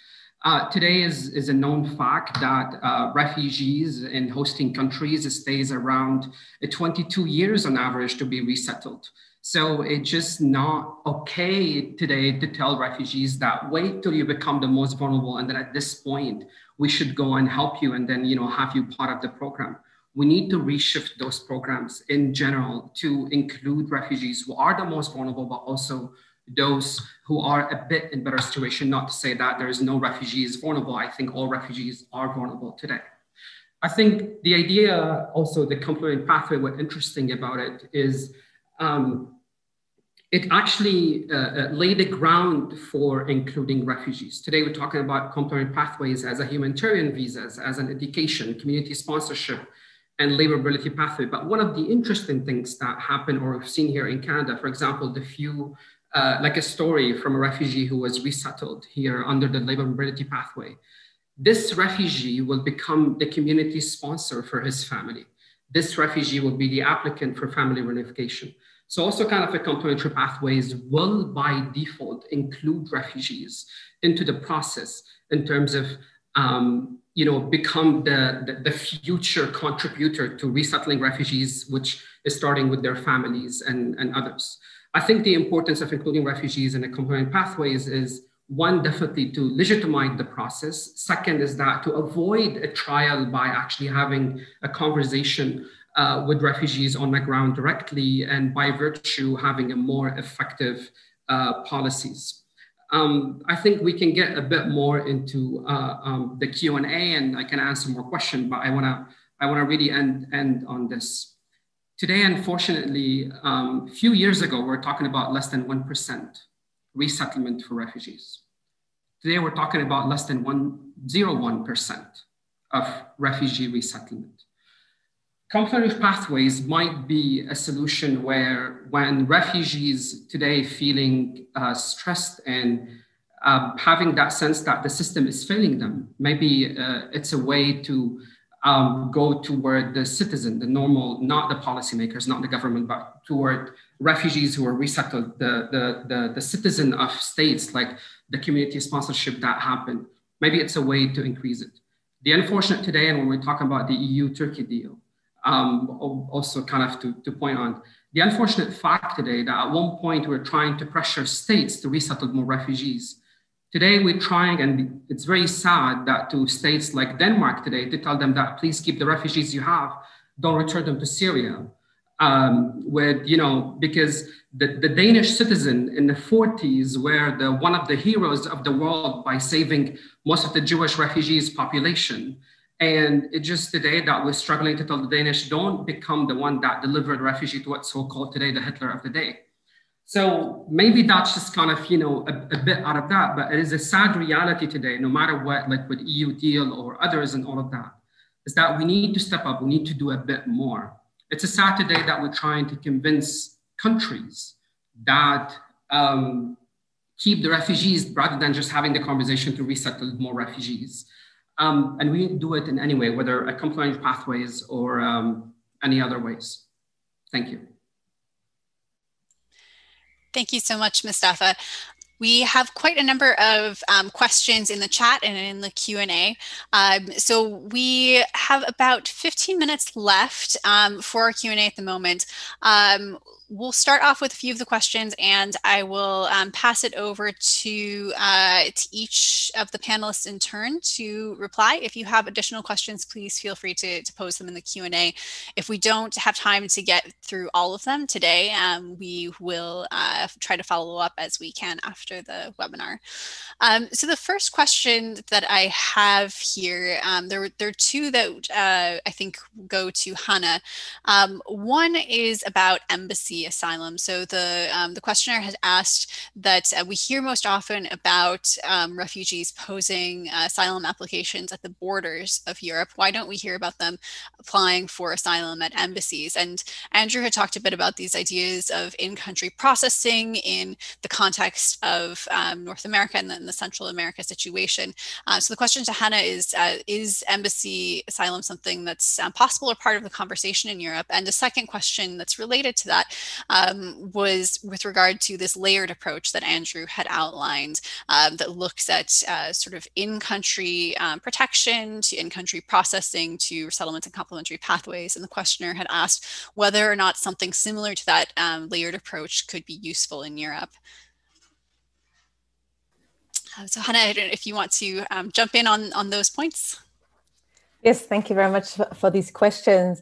Uh, today is, is a known fact that uh, refugees in hosting countries stays around 22 years on average to be resettled. So it's just not okay today to tell refugees that wait till you become the most vulnerable and then at this point we should go and help you and then you know have you part of the program we need to reshift those programs in general to include refugees who are the most vulnerable, but also those who are a bit in better situation. Not to say that there is no refugees vulnerable. I think all refugees are vulnerable today. I think the idea also the complementary pathway, what interesting about it is um, it actually uh, uh, laid the ground for including refugees. Today, we're talking about complementary pathways as a humanitarian visas, as an education, community sponsorship, and labor mobility pathway. But one of the interesting things that happen or we've seen here in Canada, for example, the few, uh, like a story from a refugee who was resettled here under the labor mobility pathway. This refugee will become the community sponsor for his family. This refugee will be the applicant for family reunification. So also kind of a complementary pathways will by default include refugees into the process in terms of um, you know, become the, the, the, future contributor to resettling refugees, which is starting with their families and, and others. I think the importance of including refugees in the compliant pathways is one, definitely to legitimize the process. Second is that to avoid a trial by actually having a conversation uh, with refugees on the ground directly, and by virtue having a more effective uh, policies. Um, I think we can get a bit more into uh, um, the Q and A, and I can answer more questions. But I wanna I wanna really end end on this. Today, unfortunately, a um, few years ago, we we're talking about less than one percent resettlement for refugees. Today, we're talking about less than 101% of refugee resettlement. Complementary pathways might be a solution where when refugees today feeling uh, stressed and uh, having that sense that the system is failing them, maybe uh, it's a way to um, go toward the citizen, the normal, not the policymakers, not the government, but toward refugees who are resettled, the, the, the, the citizen of states like the community sponsorship that happened. Maybe it's a way to increase it. The unfortunate today, and when we're talking about the EU-Turkey deal, um, also kind of to, to point on, the unfortunate fact today that at one point we're trying to pressure states to resettle more refugees. Today we're trying, and it's very sad that to states like Denmark today, to tell them that please keep the refugees you have, don't return them to Syria um, with, you know, because the, the Danish citizen in the 40s were the, one of the heroes of the world by saving most of the Jewish refugees population. And it's just today that we're struggling to tell the Danish, don't become the one that delivered refugee to what's so-called today the Hitler of the day. So maybe that's just kind of, you know, a, a, bit out of that, but it is a sad reality today, no matter what, like with EU deal or others and all of that, is that we need to step up, we need to do a bit more. It's a Saturday that we're trying to convince countries that um, keep the refugees rather than just having the conversation to resettle more refugees. Um, and we do it in any way, whether a compliance pathways or um, any other ways. Thank you. Thank you so much, Mustafa. We have quite a number of um, questions in the chat and in the Q&A. Um, so we have about 15 minutes left um, for our Q&A at the moment. We'll start off with a few of the questions and I will um, pass it over to, uh, to each of the panelists in turn to reply. If you have additional questions, please feel free to, to pose them in the Q&A. If we don't have time to get through all of them today, um, we will uh, try to follow up as we can after the webinar. Um, so the first question that I have here, um, there, there are two that uh, I think go to Hanne. Um, one is about embassy asylum. So the, um, the questioner has asked that uh, we hear most often about um, refugees posing uh, asylum applications at the borders of Europe. Why don't we hear about them applying for asylum at embassies? And Andrew had talked a bit about these ideas of in-country processing in the context of um, North America and then the Central America situation. Uh, so the question to Hanne is, uh, is embassy asylum something that's um, possible or part of the conversation in Europe? And the second question that's related to that um, was with regard to this layered approach that Andrew had outlined um, that looks at uh, sort of in-country um, protection to in-country processing to resettlement and complementary pathways. And the questioner had asked whether or not something similar to that um, layered approach could be useful in Europe. Uh, so Hanne, if you want to um, jump in on, on those points. Yes, thank you very much for these questions.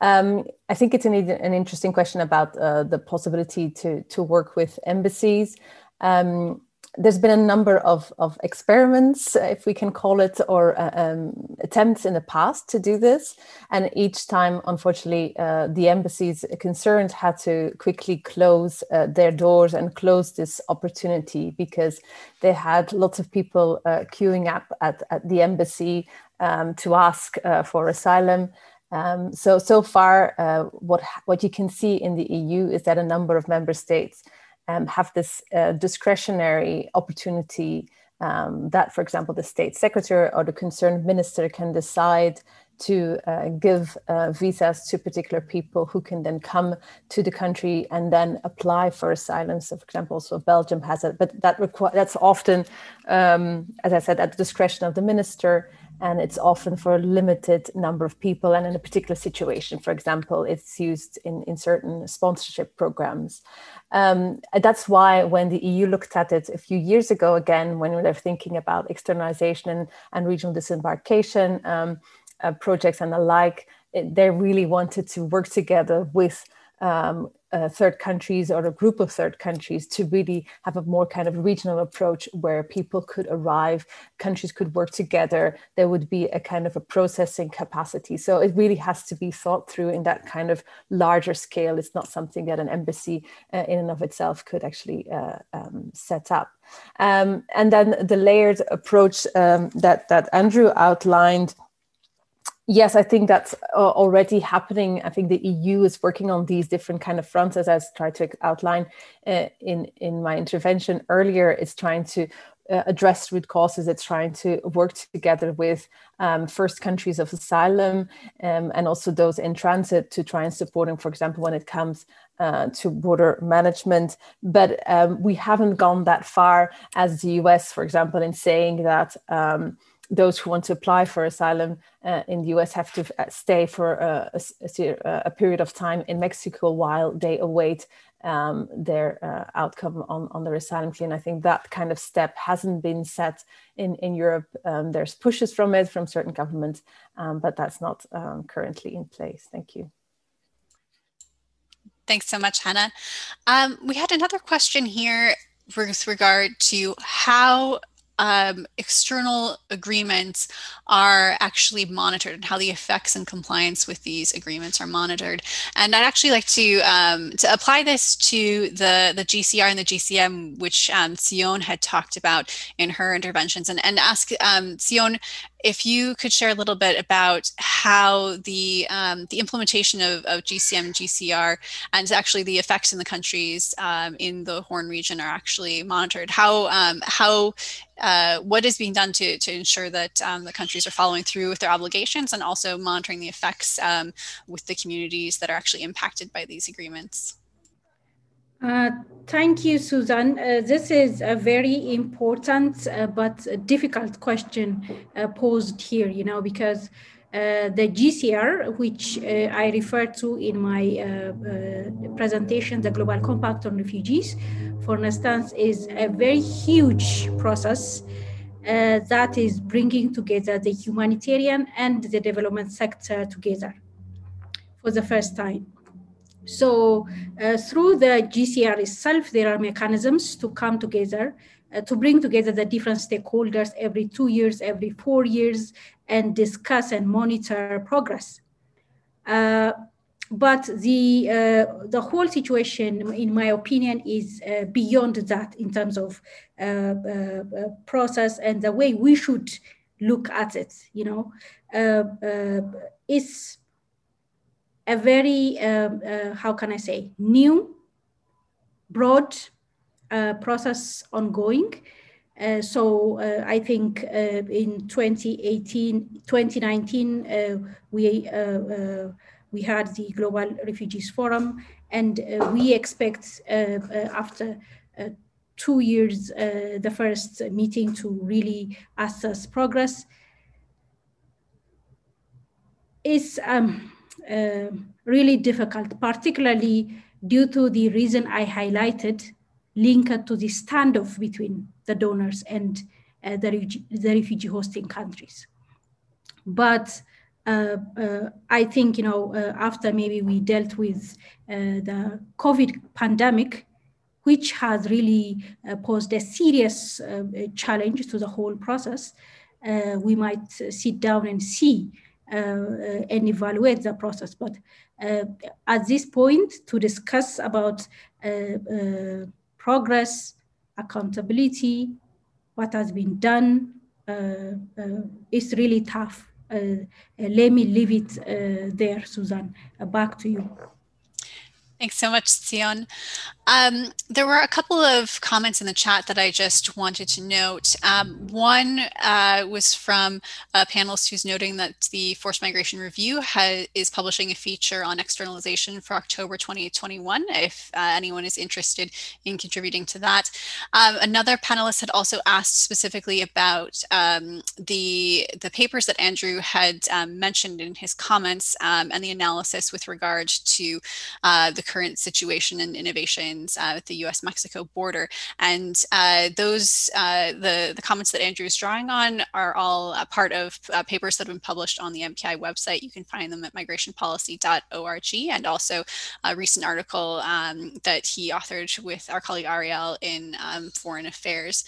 Um, I think it's an, an interesting question about uh, the possibility to, to work with embassies. Um, there's been a number of, of experiments, if we can call it, or uh, um, attempts in the past to do this. And each time, unfortunately, uh, the embassies concerned had to quickly close uh, their doors and close this opportunity because they had lots of people uh, queuing up at, at the embassy um, to ask uh, for asylum. Um, so, so far, uh, what, what you can see in the EU is that a number of member states um, have this uh, discretionary opportunity um, that, for example, the state secretary or the concerned minister can decide to uh, give uh, visas to particular people who can then come to the country and then apply for asylum. So, for example, so Belgium has it, but that require that's often, um, as I said, at the discretion of the minister. And it's often for a limited number of people and in a particular situation. For example, it's used in, in certain sponsorship programs. Um, that's why when the EU looked at it a few years ago, again, when were thinking about externalization and, and regional disembarkation um, uh, projects and the like, it, they really wanted to work together with um, uh, third countries or a group of third countries to really have a more kind of regional approach where people could arrive, countries could work together. There would be a kind of a processing capacity. So it really has to be thought through in that kind of larger scale. It's not something that an embassy uh, in and of itself could actually uh, um, set up. Um, and then the layered approach um, that that Andrew outlined yes, I think that's uh, already happening. I think the EU is working on these different kind of fronts, as I tried to outline uh, in in my intervention earlier. It's trying to uh, address root causes. It's trying to work together with um, first countries of asylum um, and also those in transit to try and support them, for example, when it comes uh, to border management. But um, we haven't gone that far as the US, for example, in saying that um, those who want to apply for asylum uh, in the US have to uh, stay for a, a, a, period of time in Mexico while they await um, their uh, outcome on, on their asylum claim. I think that kind of step hasn't been set in, in Europe. Um, there's pushes from it from certain governments, um, but that's not um, currently in place. Thank you. Thanks so much, Hanne. Um, we had another question here with regard to how um, external agreements are actually monitored and how the effects and compliance with these agreements are monitored. And I'd actually like to um, to apply this to the the GCR and the GCM, which um, Tsion had talked about in her interventions, and and ask um, Tsion if you could share a little bit about how the um, the implementation of, of GCM GCR and actually the effects in the countries um, in the Horn region are actually monitored. How um, how uh, what is being done to to ensure that um, the countries are following through with their obligations and also monitoring the effects um, with the communities that are actually impacted by these agreements. Uh, thank you, Susan. Uh, this is a very important uh, but difficult question uh, posed here, you know, because uh, the GCR, which I referred to in my presentation, the Global Compact on Refugees, for instance, is a very huge process that is bringing together the humanitarian and the development sector together for the first time. So uh, through the GCR itself, there are mechanisms to come together, uh, to bring together the different stakeholders every two years, every four years, and discuss and monitor progress. Uh, but the uh, the whole situation, in my opinion, is uh, beyond that in terms of uh, process and the way we should look at it. You know, it's a very, um, uh, how can I say, new, broad uh, process ongoing. Uh, so uh, I think uh, in 2018, 2019, uh, we, we had the Global Refugees Forum, and we expect after two years, the first meeting to really assess progress. Is um, uh, really difficult, particularly due to the reason I highlighted, linked to the standoff between the donors and uh, the, the refugee hosting countries. But uh, uh, I think, you know, uh, after maybe we dealt with the COVID pandemic, which has really posed a serious challenge to the whole process, we might sit down and see Uh, and evaluate the process. But uh, at this point, to discuss about uh, uh, progress, accountability, what has been done, is really tough. let me leave it there, Susan. back to you. Thanks so much, Tsion. Um, there were a couple of comments in the chat that I just wanted to note. Um, one uh, was from a panelist who's noting that the Forced Migration Review is publishing a feature on externalization for October 2021, if uh, anyone is interested in contributing to that. Um, another panelist had also asked specifically about um, the, the papers that Andrew had um, mentioned in his comments um, and the analysis with regard to uh, the current situation and innovation uh, at the U.S.-Mexico border. And uh, those, uh, the, the comments that Andrew is drawing on are all part of uh, papers that have been published on the MPI website. You can find them at migrationpolicy.org and also a recent article um, that he authored with our colleague Ariel in um, Foreign Affairs.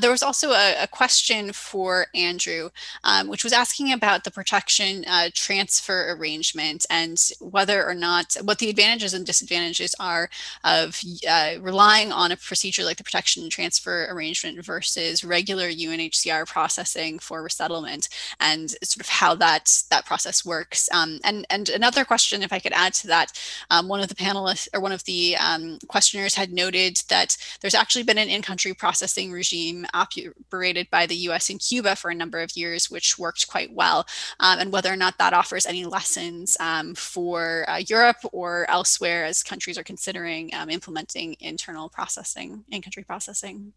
There was also a, a, question for Andrew, um, which was asking about the protection uh, transfer arrangement and whether or not, what the advantages and disadvantages are of uh, relying on a procedure like the protection and transfer arrangement versus regular UNHCR processing for resettlement and sort of how that that process works. Um, and and another question, if I could add to that, um, one of the panelists or one of the um, questioners had noted that there's actually been an in-country processing regime operated by the U.S. and Cuba for a number of years, which worked quite well, um, and whether or not that offers any lessons um, for uh, Europe or elsewhere as countries are considering um, implementing internal processing in country processing?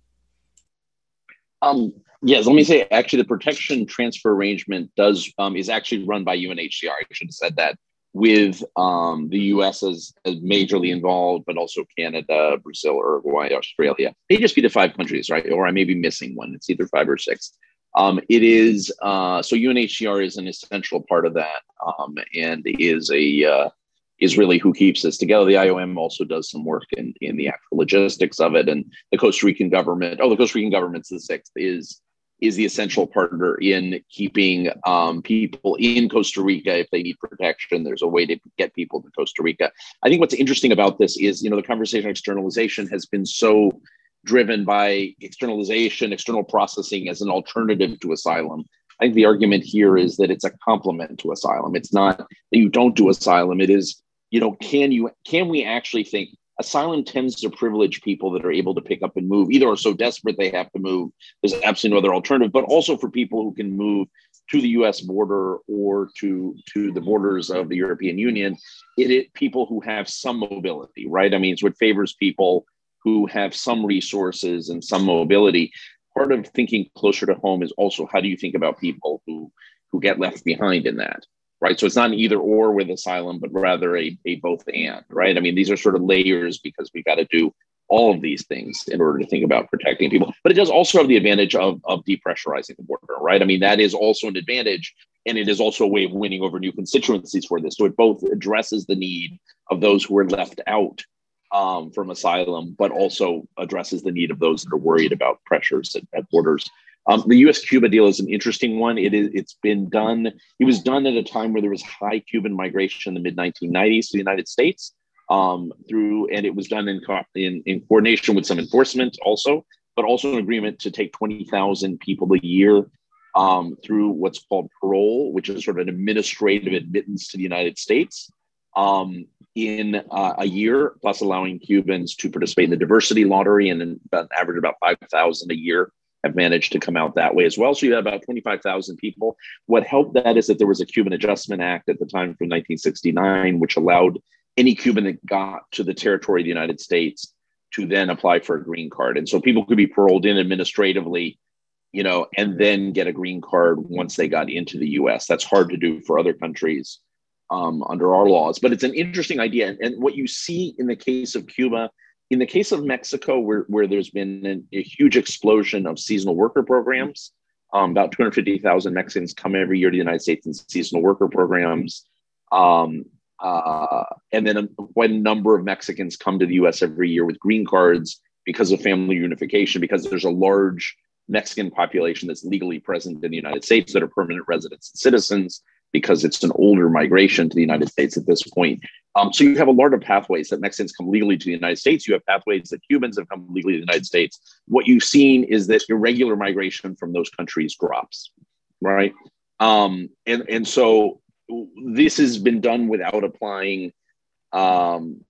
Um, yes, let me say actually the protection transfer arrangement does um, is actually run by UNHCR. I should have said that with um, the US as, as majorly involved, but also Canada, Brazil, Uruguay, Australia. They just be the five countries, right? Or I may be missing one. It's either five or six. Um, it is uh, so UNHCR is an essential part of that um, and is a uh, is really who keeps this together. The IOM also does some work in, in the actual logistics of it. And the Costa Rican government, oh, the Costa Rican government's the sixth, is is the essential partner in keeping um, people in Costa Rica if they need protection. There's a way to get people to Costa Rica. I think what's interesting about this is, you know, the conversation externalization has been so driven by externalization, external processing as an alternative to asylum. I think the argument here is that it's a complement to asylum. It's not that you don't do asylum. It is you know, can you can we actually think asylum tends to privilege people that are able to pick up and move, either are so desperate they have to move, there's absolutely no other alternative, but also for people who can move to the US border or to to the borders of the European Union, it, it people who have some mobility, right? I mean, it's what favors people who have some resources and some mobility. Part of thinking closer to home is also how do you think about people who who get left behind in that? Right? So it's not an either or with asylum, but rather a, a both and, right? I mean, these are sort of layers because we've got to do all of these things in order to think about protecting people. But it does also have the advantage of, of depressurizing the border, right? I mean, that is also an advantage. And it is also a way of winning over new constituencies for this. So it both addresses the need of those who are left out um, from asylum, but also addresses the need of those that are worried about pressures at, at borders. Um, the U.S. Cuba deal is an interesting one. It is. It's been done. It was done at a time where there was high Cuban migration in the mid 1990s to the United States. Um, through and it was done in, in in coordination with some enforcement also, but also an agreement to take 20,000 people a year um, through what's called parole, which is sort of an administrative admittance to the United States um, in uh, a year, plus allowing Cubans to participate in the diversity lottery and about average about 5,000 a year have managed to come out that way as well. So you have about 25,000 people. What helped that is that there was a Cuban Adjustment Act at the time from 1969, which allowed any Cuban that got to the territory of the United States to then apply for a green card. And so people could be paroled in administratively, you know, and then get a green card once they got into the US. That's hard to do for other countries um, under our laws, but it's an interesting idea. And what you see in the case of Cuba in the case of Mexico, where, where there's been an, a huge explosion of seasonal worker programs, um, about 250,000 Mexicans come every year to the United States in seasonal worker programs. Um, uh, and then a, a number of Mexicans come to the US every year with green cards because of family unification, because there's a large Mexican population that's legally present in the United States that are permanent residents and citizens because it's an older migration to the United States at this point. Um, so you have a lot of pathways that Mexicans come legally to the United States. You have pathways that Cubans have come legally to the United States. What you've seen is that irregular migration from those countries drops, right? Um, and and so this has been done without applying um,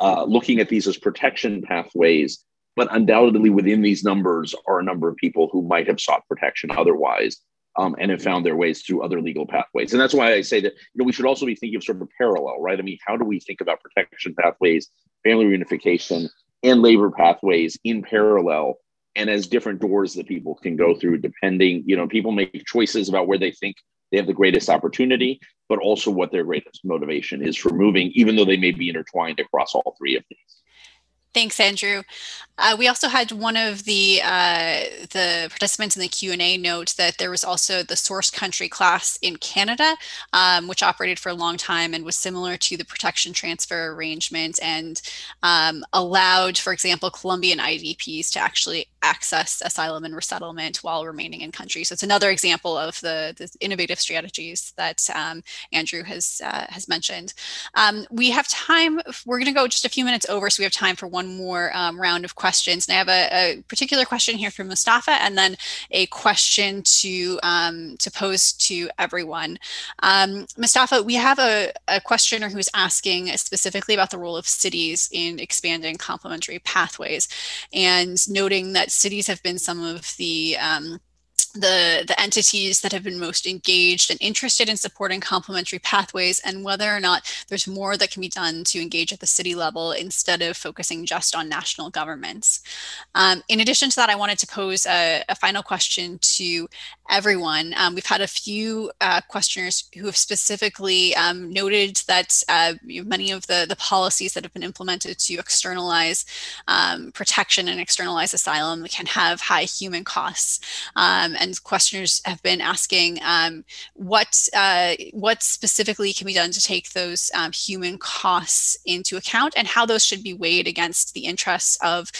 uh, looking at these as protection pathways, but undoubtedly within these numbers are a number of people who might have sought protection otherwise um, and have found their ways through other legal pathways. And that's why I say that you know we should also be thinking of sort of parallel, right? I mean, how do we think about protection pathways, family reunification, and labor pathways in parallel? And as different doors that people can go through, depending, you know, people make choices about where they think they have the greatest opportunity, but also what their greatest motivation is for moving, even though they may be intertwined across all three of these. Thanks, Andrew. Uh, we also had one of the uh, the participants in the Q and A note that there was also the source country class in Canada, um, which operated for a long time and was similar to the protection transfer arrangement and um, allowed, for example, Colombian IDPs to actually access asylum and resettlement while remaining in country. So it's another example of the, the innovative strategies that um, Andrew has uh, has mentioned. Um, we have time. We're going to go just a few minutes over, so we have time for one more um, round of questions. And I have a, a, particular question here from Mustafa, and then a question to um, to pose to everyone. Um, Mustafa, we have a, a questioner who is asking specifically about the role of cities in expanding complementary pathways, and noting that cities have been some of the um, the, the entities that have been most engaged and interested in supporting complementary pathways and whether or not there's more that can be done to engage at the city level instead of focusing just on national governments. Um, in addition to that, I wanted to pose a, a final question to everyone. Um, we've had a few uh, questioners who have specifically um, noted that uh, many of the, the policies that have been implemented to externalize um, protection and externalize asylum can have high human costs. Um, and questioners have been asking um, what, uh, what specifically can be done to take those um, human costs into account and how those should be weighed against the interests of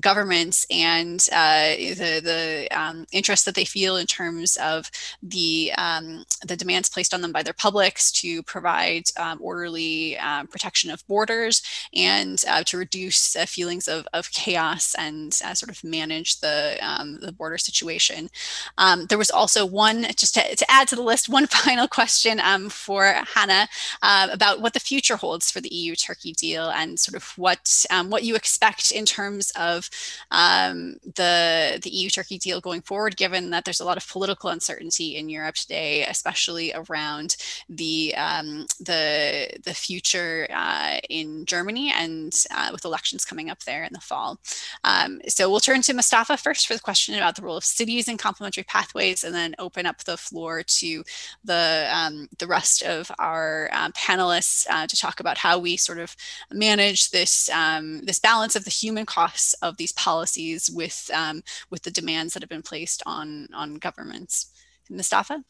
governments and uh, the, the interests that they feel in terms of the um, the demands placed on them by their publics to provide um, orderly um, protection of borders and uh, to reduce uh, feelings of, of chaos and uh, sort of manage the um, the border situation. Um, there was also one just to, to, add to the list one final question um, for Hanne uh, about what the future holds for the EU Turkey deal and sort of what what you expect in terms of the the EU Turkey deal going forward, given that there's a lot of political uncertainty in Europe today, especially around the um, the the future uh, in Germany and uh, with elections coming up there in the fall. Um, so we'll turn to Mustafa first for the question about the role of cities complementary pathways, and then open up the floor to the um, the rest of our um, panelists uh, to talk about how we sort of manage this um, this balance of the human costs of these policies with um, with the demands that have been placed on on governments. Mustafa?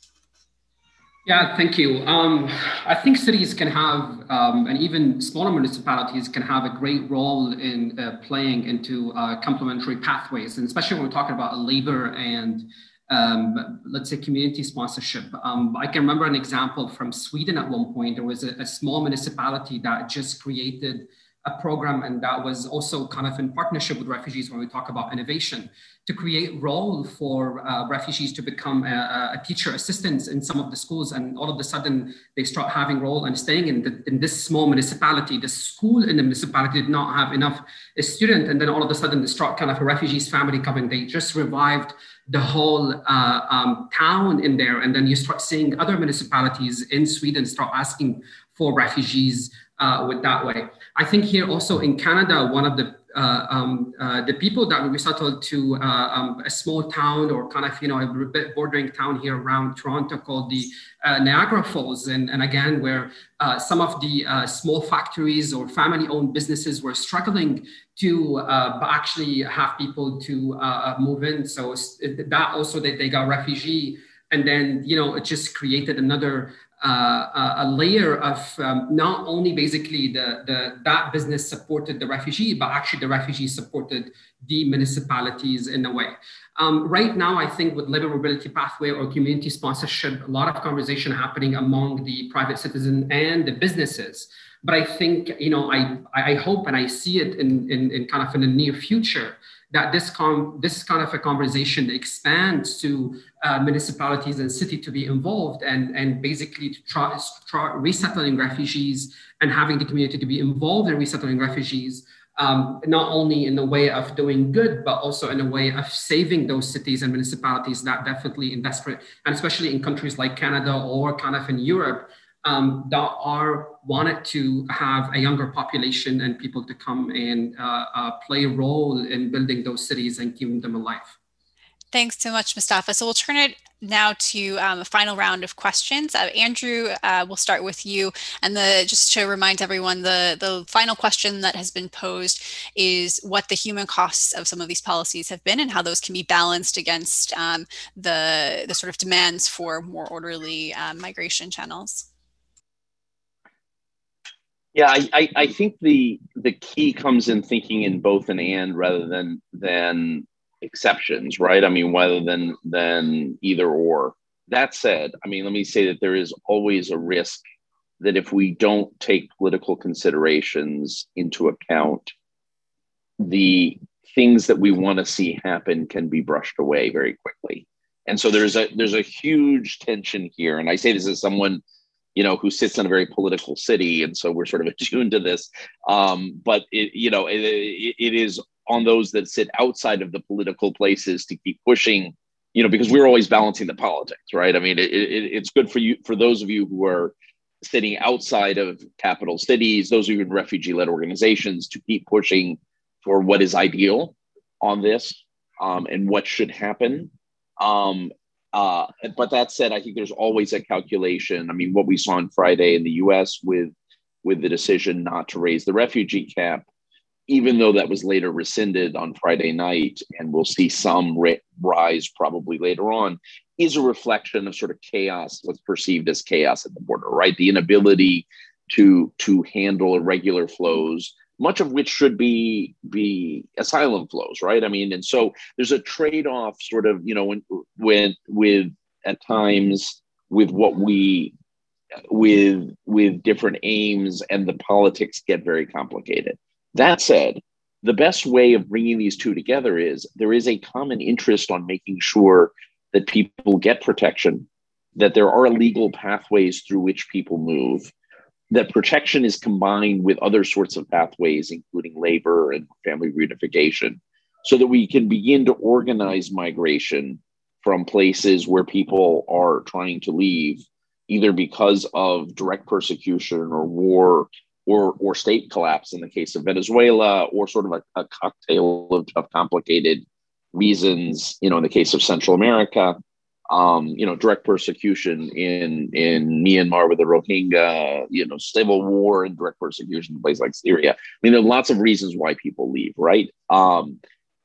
Yeah, thank you. Um, I think cities can have, um, and even smaller municipalities can have a great role in uh, playing into uh, complementary pathways, and especially when we're talking about labor and um, let's say community sponsorship. Um, I can remember an example from Sweden at one point. There was a, a small municipality that just created a program and that was also kind of in partnership with refugees when we talk about innovation to create role for uh, refugees to become a, a, teacher assistants in some of the schools. And all of a sudden they start having role and staying in, the, in this small municipality. The school in the municipality did not have enough student and then all of a sudden they start kind of a refugees family coming. They just revived the whole uh, um, town in there. And then you start seeing other municipalities in sweden start asking for refugees uh, with that way I think here also in Canada, one of the uh, um, uh, the people that we resettled to uh, um, a small town or kind of you know a bordering town here around Toronto called the uh, Niagara Falls, and, and again where uh, some of the uh, small factories or family-owned businesses were struggling to actually have people to move in. So that also they, they got refugee and then you know it just created another uh, a layer of um, not only basically the, the that business supported the refugee, but actually the refugee supported the municipalities in a way. Um, right now, I think with labor mobility pathway or community sponsorship, a lot of conversation happening among the private citizen and the businesses. But I think, you know, I, I hope and I see it in, in, in kind of in the near future that this, com- this kind of a conversation expands to uh, municipalities and city to be involved and, and basically to try, try resettling refugees and having the community to be involved in resettling refugees um, not only in the way of doing good, but also in a way of saving those cities and municipalities that definitely in desperate, and especially in countries like Canada or kind of in Europe, um, that are wanted to have a younger population and people to come and uh, uh, play a role in building those cities and keeping them alive. Thanks so much, Mustafa. So we'll turn it now to um, a final round of questions. Uh, Andrew, uh, we'll start with you. And the just to remind everyone, the, the final question that has been posed is what the human costs of some of these policies have been and how those can be balanced against um, the, the sort of demands for more orderly um, migration channels. Yeah, I, I, I, think the the key comes in thinking in both an and rather than than exceptions, right? I mean, rather than than either or. That said, I mean, let me say that there is always a risk that if we don't take political considerations into account, the things that we want to see happen can be brushed away very quickly. And so there's a there's a huge tension here. And I say this as someone you know, who sits in a very political city, and so we're sort of attuned to this. Um, but it, you know, it, it is on those that sit outside of the political places to keep pushing. You know, because we're always balancing the politics, right? I mean, it, it's good for you for those of you who are sitting outside of capital cities, those you in refugee-led organizations, to keep pushing for what is ideal on this um, and what should happen. Um, uh, but that said, I think there's always a calculation. I mean, what we saw on Friday in the U.S. with with the decision not to raise the refugee cap, even though that was later rescinded on Friday night, and we'll see some rise probably later on, is a reflection of sort of chaos, what's perceived as chaos at the border, right? The inability to to handle irregular flows much of which should be be asylum flows, right? I mean, and so there's a trade-off, sort of, you know, when when with at times with what we with with different aims and the politics get very complicated. That said, the best way of bringing these two together is there is a common interest on making sure that people get protection, that there are legal pathways through which people move, that protection is combined with other sorts of pathways, including labor and family reunification, so that we can begin to organize migration from places where people are trying to leave, either because of direct persecution or war or, or state collapse in the case of Venezuela, or sort of a, a cocktail of, of complicated reasons, you know, in the case of Central America, um, you know, direct persecution in in Myanmar with the Rohingya, you know, civil war and direct persecution in places like Syria. I mean, there are lots of reasons why people leave, right? Um,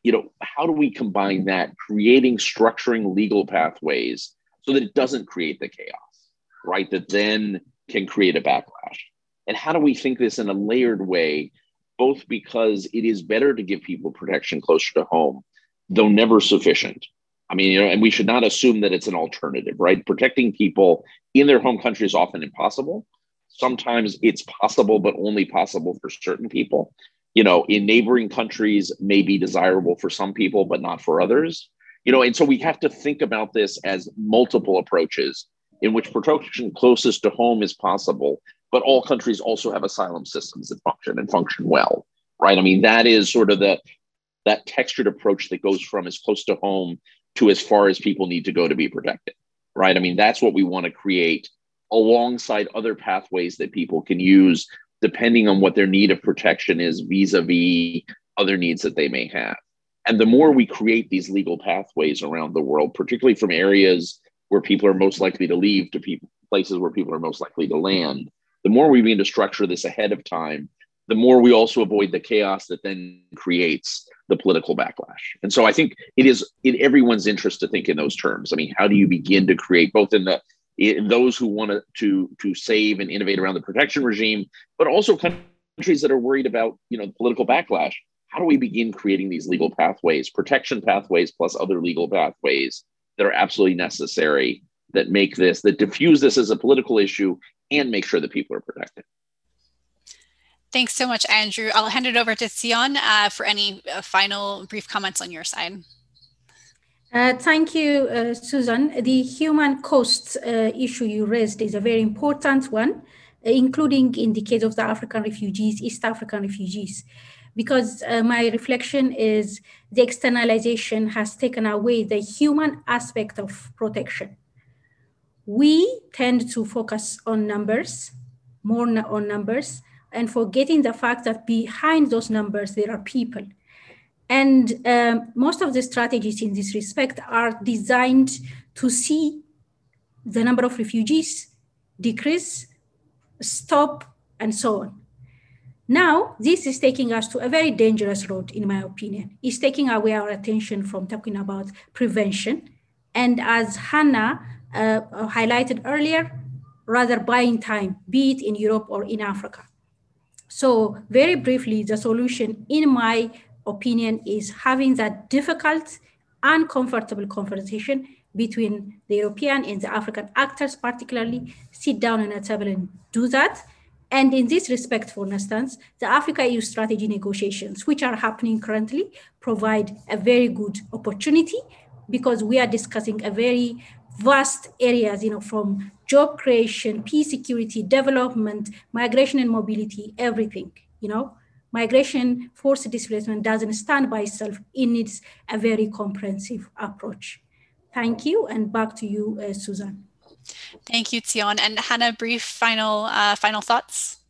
you know, how do we combine that, creating structuring legal pathways so that it doesn't create the chaos, right? That then can create a backlash. And how do we think this in a layered way, both because it is better to give people protection closer to home, though never sufficient, I mean, you know, and we should not assume that it's an alternative, right? Protecting people in their home country is often impossible. Sometimes it's possible, but only possible for certain people. You know, in neighboring countries may be desirable for some people, but not for others. You know, and so we have to think about this as multiple approaches in which protection closest to home is possible, but all countries also have asylum systems that function and function well, right? I mean, that is sort of the that textured approach that goes from as close to home to as far as people need to go to be protected, right? I mean, that's what we want to create alongside other pathways that people can use depending on what their need of protection is vis a vis other needs that they may have. And the more we create these legal pathways around the world, particularly from areas where people are most likely to leave to people, places where people are most likely to land, the more we begin to structure this ahead of time, the more we also avoid the chaos that then creates the political backlash. And so I think it is in everyone's interest to think in those terms. I mean, how do you begin to create both in the in those who want to to save and innovate around the protection regime, but also countries that are worried about you know political backlash. How do we begin creating these legal pathways, protection pathways, plus other legal pathways that are absolutely necessary that make this that diffuse this as a political issue and make sure that people are protected? Thanks so much, Andrew. I'll hand it over to Tsion uh, for any uh, final brief comments on your side. Uh, thank you, uh, Susan. The human costs uh, issue you raised is a very important one, including in the case of the African refugees, East African refugees, because uh, my reflection is the externalization has taken away the human aspect of protection. We tend to focus on numbers, more on numbers, and forgetting the fact that behind those numbers, there are people and um, most of the strategies in this respect are designed to see the number of refugees decrease, stop, and so on. Now, this is taking us to a very dangerous road, in my opinion. It's taking away our attention from talking about prevention. And as Hanne uh, highlighted earlier, rather buying time, be it in Europe or in Africa. So, very briefly, the solution, in my opinion is having that difficult, uncomfortable conversation between the European and the African actors, particularly, sit down on a table and do that. And in this respect, for instance, the Africa EU strategy negotiations, which are happening currently, provide a very good opportunity because we are discussing a very vast areas, you know, from job creation, peace, security, development, migration and mobility, everything, you know migration forced displacement doesn't stand by itself. It needs a very comprehensive approach. Thank you, and back to you, uh, Susan. Thank you, Tsion. And Hanne, brief final uh, final thoughts.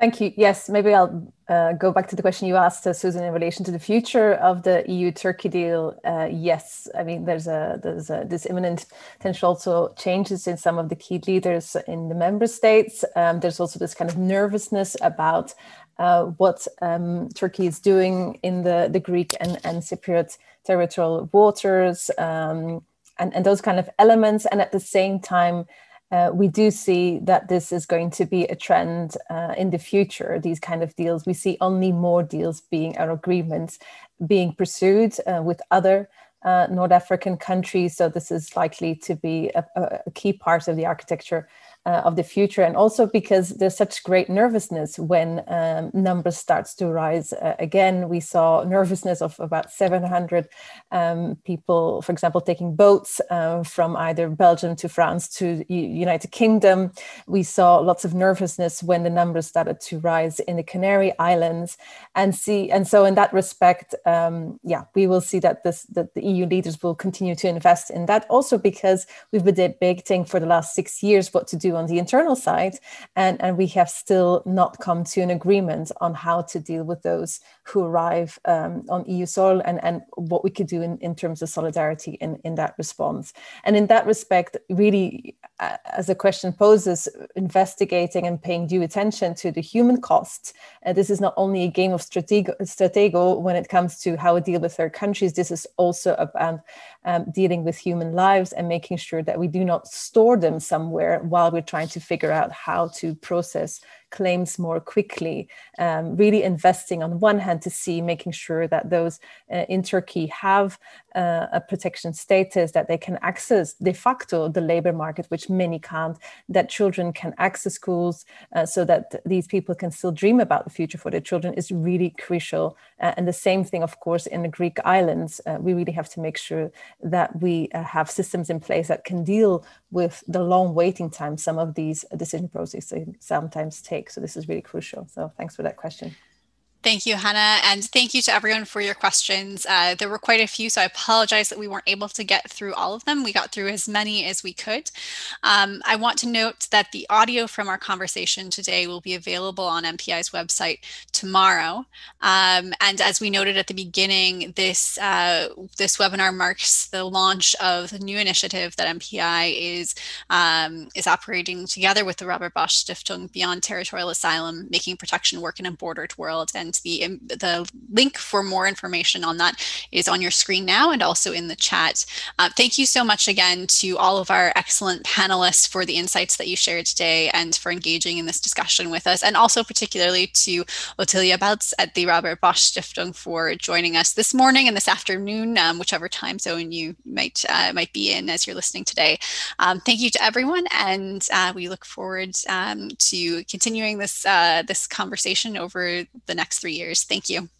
Thank you. Yes, maybe I'll uh, go back to the question you asked, uh, Susan, in relation to the future of the EU-Turkey deal. Uh, yes, I mean there's a there's a, this imminent potential also changes in some of the key leaders in the member states. Um, there's also this kind of nervousness about uh, what um, Turkey is doing in the the Greek and, and Cypriot territorial waters, um, and and those kind of elements, and at the same time uh, we do see that this is going to be a trend uh, in the future, these kind of deals. We see only more deals being or agreements being pursued uh, with other uh, North African countries. So this is likely to be a, a key part of the architecture uh, of the future and also because there's such great nervousness when um, numbers starts to rise. Uh, again we saw nervousness of about 700 um, people for example taking boats uh, from either belgium to france to united kingdom. We saw lots of nervousness when the numbers started to rise in the canary islands. And see and so in that respect um, yeah we will see that this that the eu leaders will continue to invest in that also because we've been debating for the last six years what to do on the internal side, and, and we have still not come to an agreement on how to deal with those who arrive um, on EU soil and, and what we could do in, in terms of solidarity in, in that response. And in that respect, really, as the question poses, investigating and paying due attention to the human costs. Uh, this is not only a game of stratego, stratego when it comes to how we deal with third countries, this is also about um, dealing with human lives and making sure that we do not store them somewhere while we're trying to figure out how to process claims more quickly, um, really investing on one hand to see, making sure that those uh, in Turkey have uh, a protection status, that they can access de facto the labor market, which many can't, that children can access schools uh, so that these people can still dream about the future for their children is really crucial. Uh, and the same thing, of course, in the Greek islands, uh, we really have to make sure that we uh, have systems in place that can deal with the long waiting time some of these decision processes sometimes take. So this is really crucial. So thanks for that question. Thank you, Hanne, and thank you to everyone for your questions. Uh, there were quite a few, so I apologize that we weren't able to get through all of them. We got through as many as we could. Um, I want to note that the audio from our conversation today will be available on MPI's website tomorrow. Um, and as we noted at the beginning, this uh, this webinar marks the launch of the new initiative that MPI is um, is operating together with the Robert Bosch Stiftung Beyond Territorial Asylum, making protection work in a bordered world. And the, the link for more information on that is on your screen now and also in the chat. Uh, thank you so much again to all of our excellent panelists for the insights that you shared today and for engaging in this discussion with us, and also particularly to Ottilia Balz at the Robert Bosch Stiftung for joining us this morning and this afternoon, um, whichever time zone you might uh, might be in as you're listening today. Um, thank you to everyone, and uh, we look forward um, to continuing this uh, this conversation over the next three years. Thank you.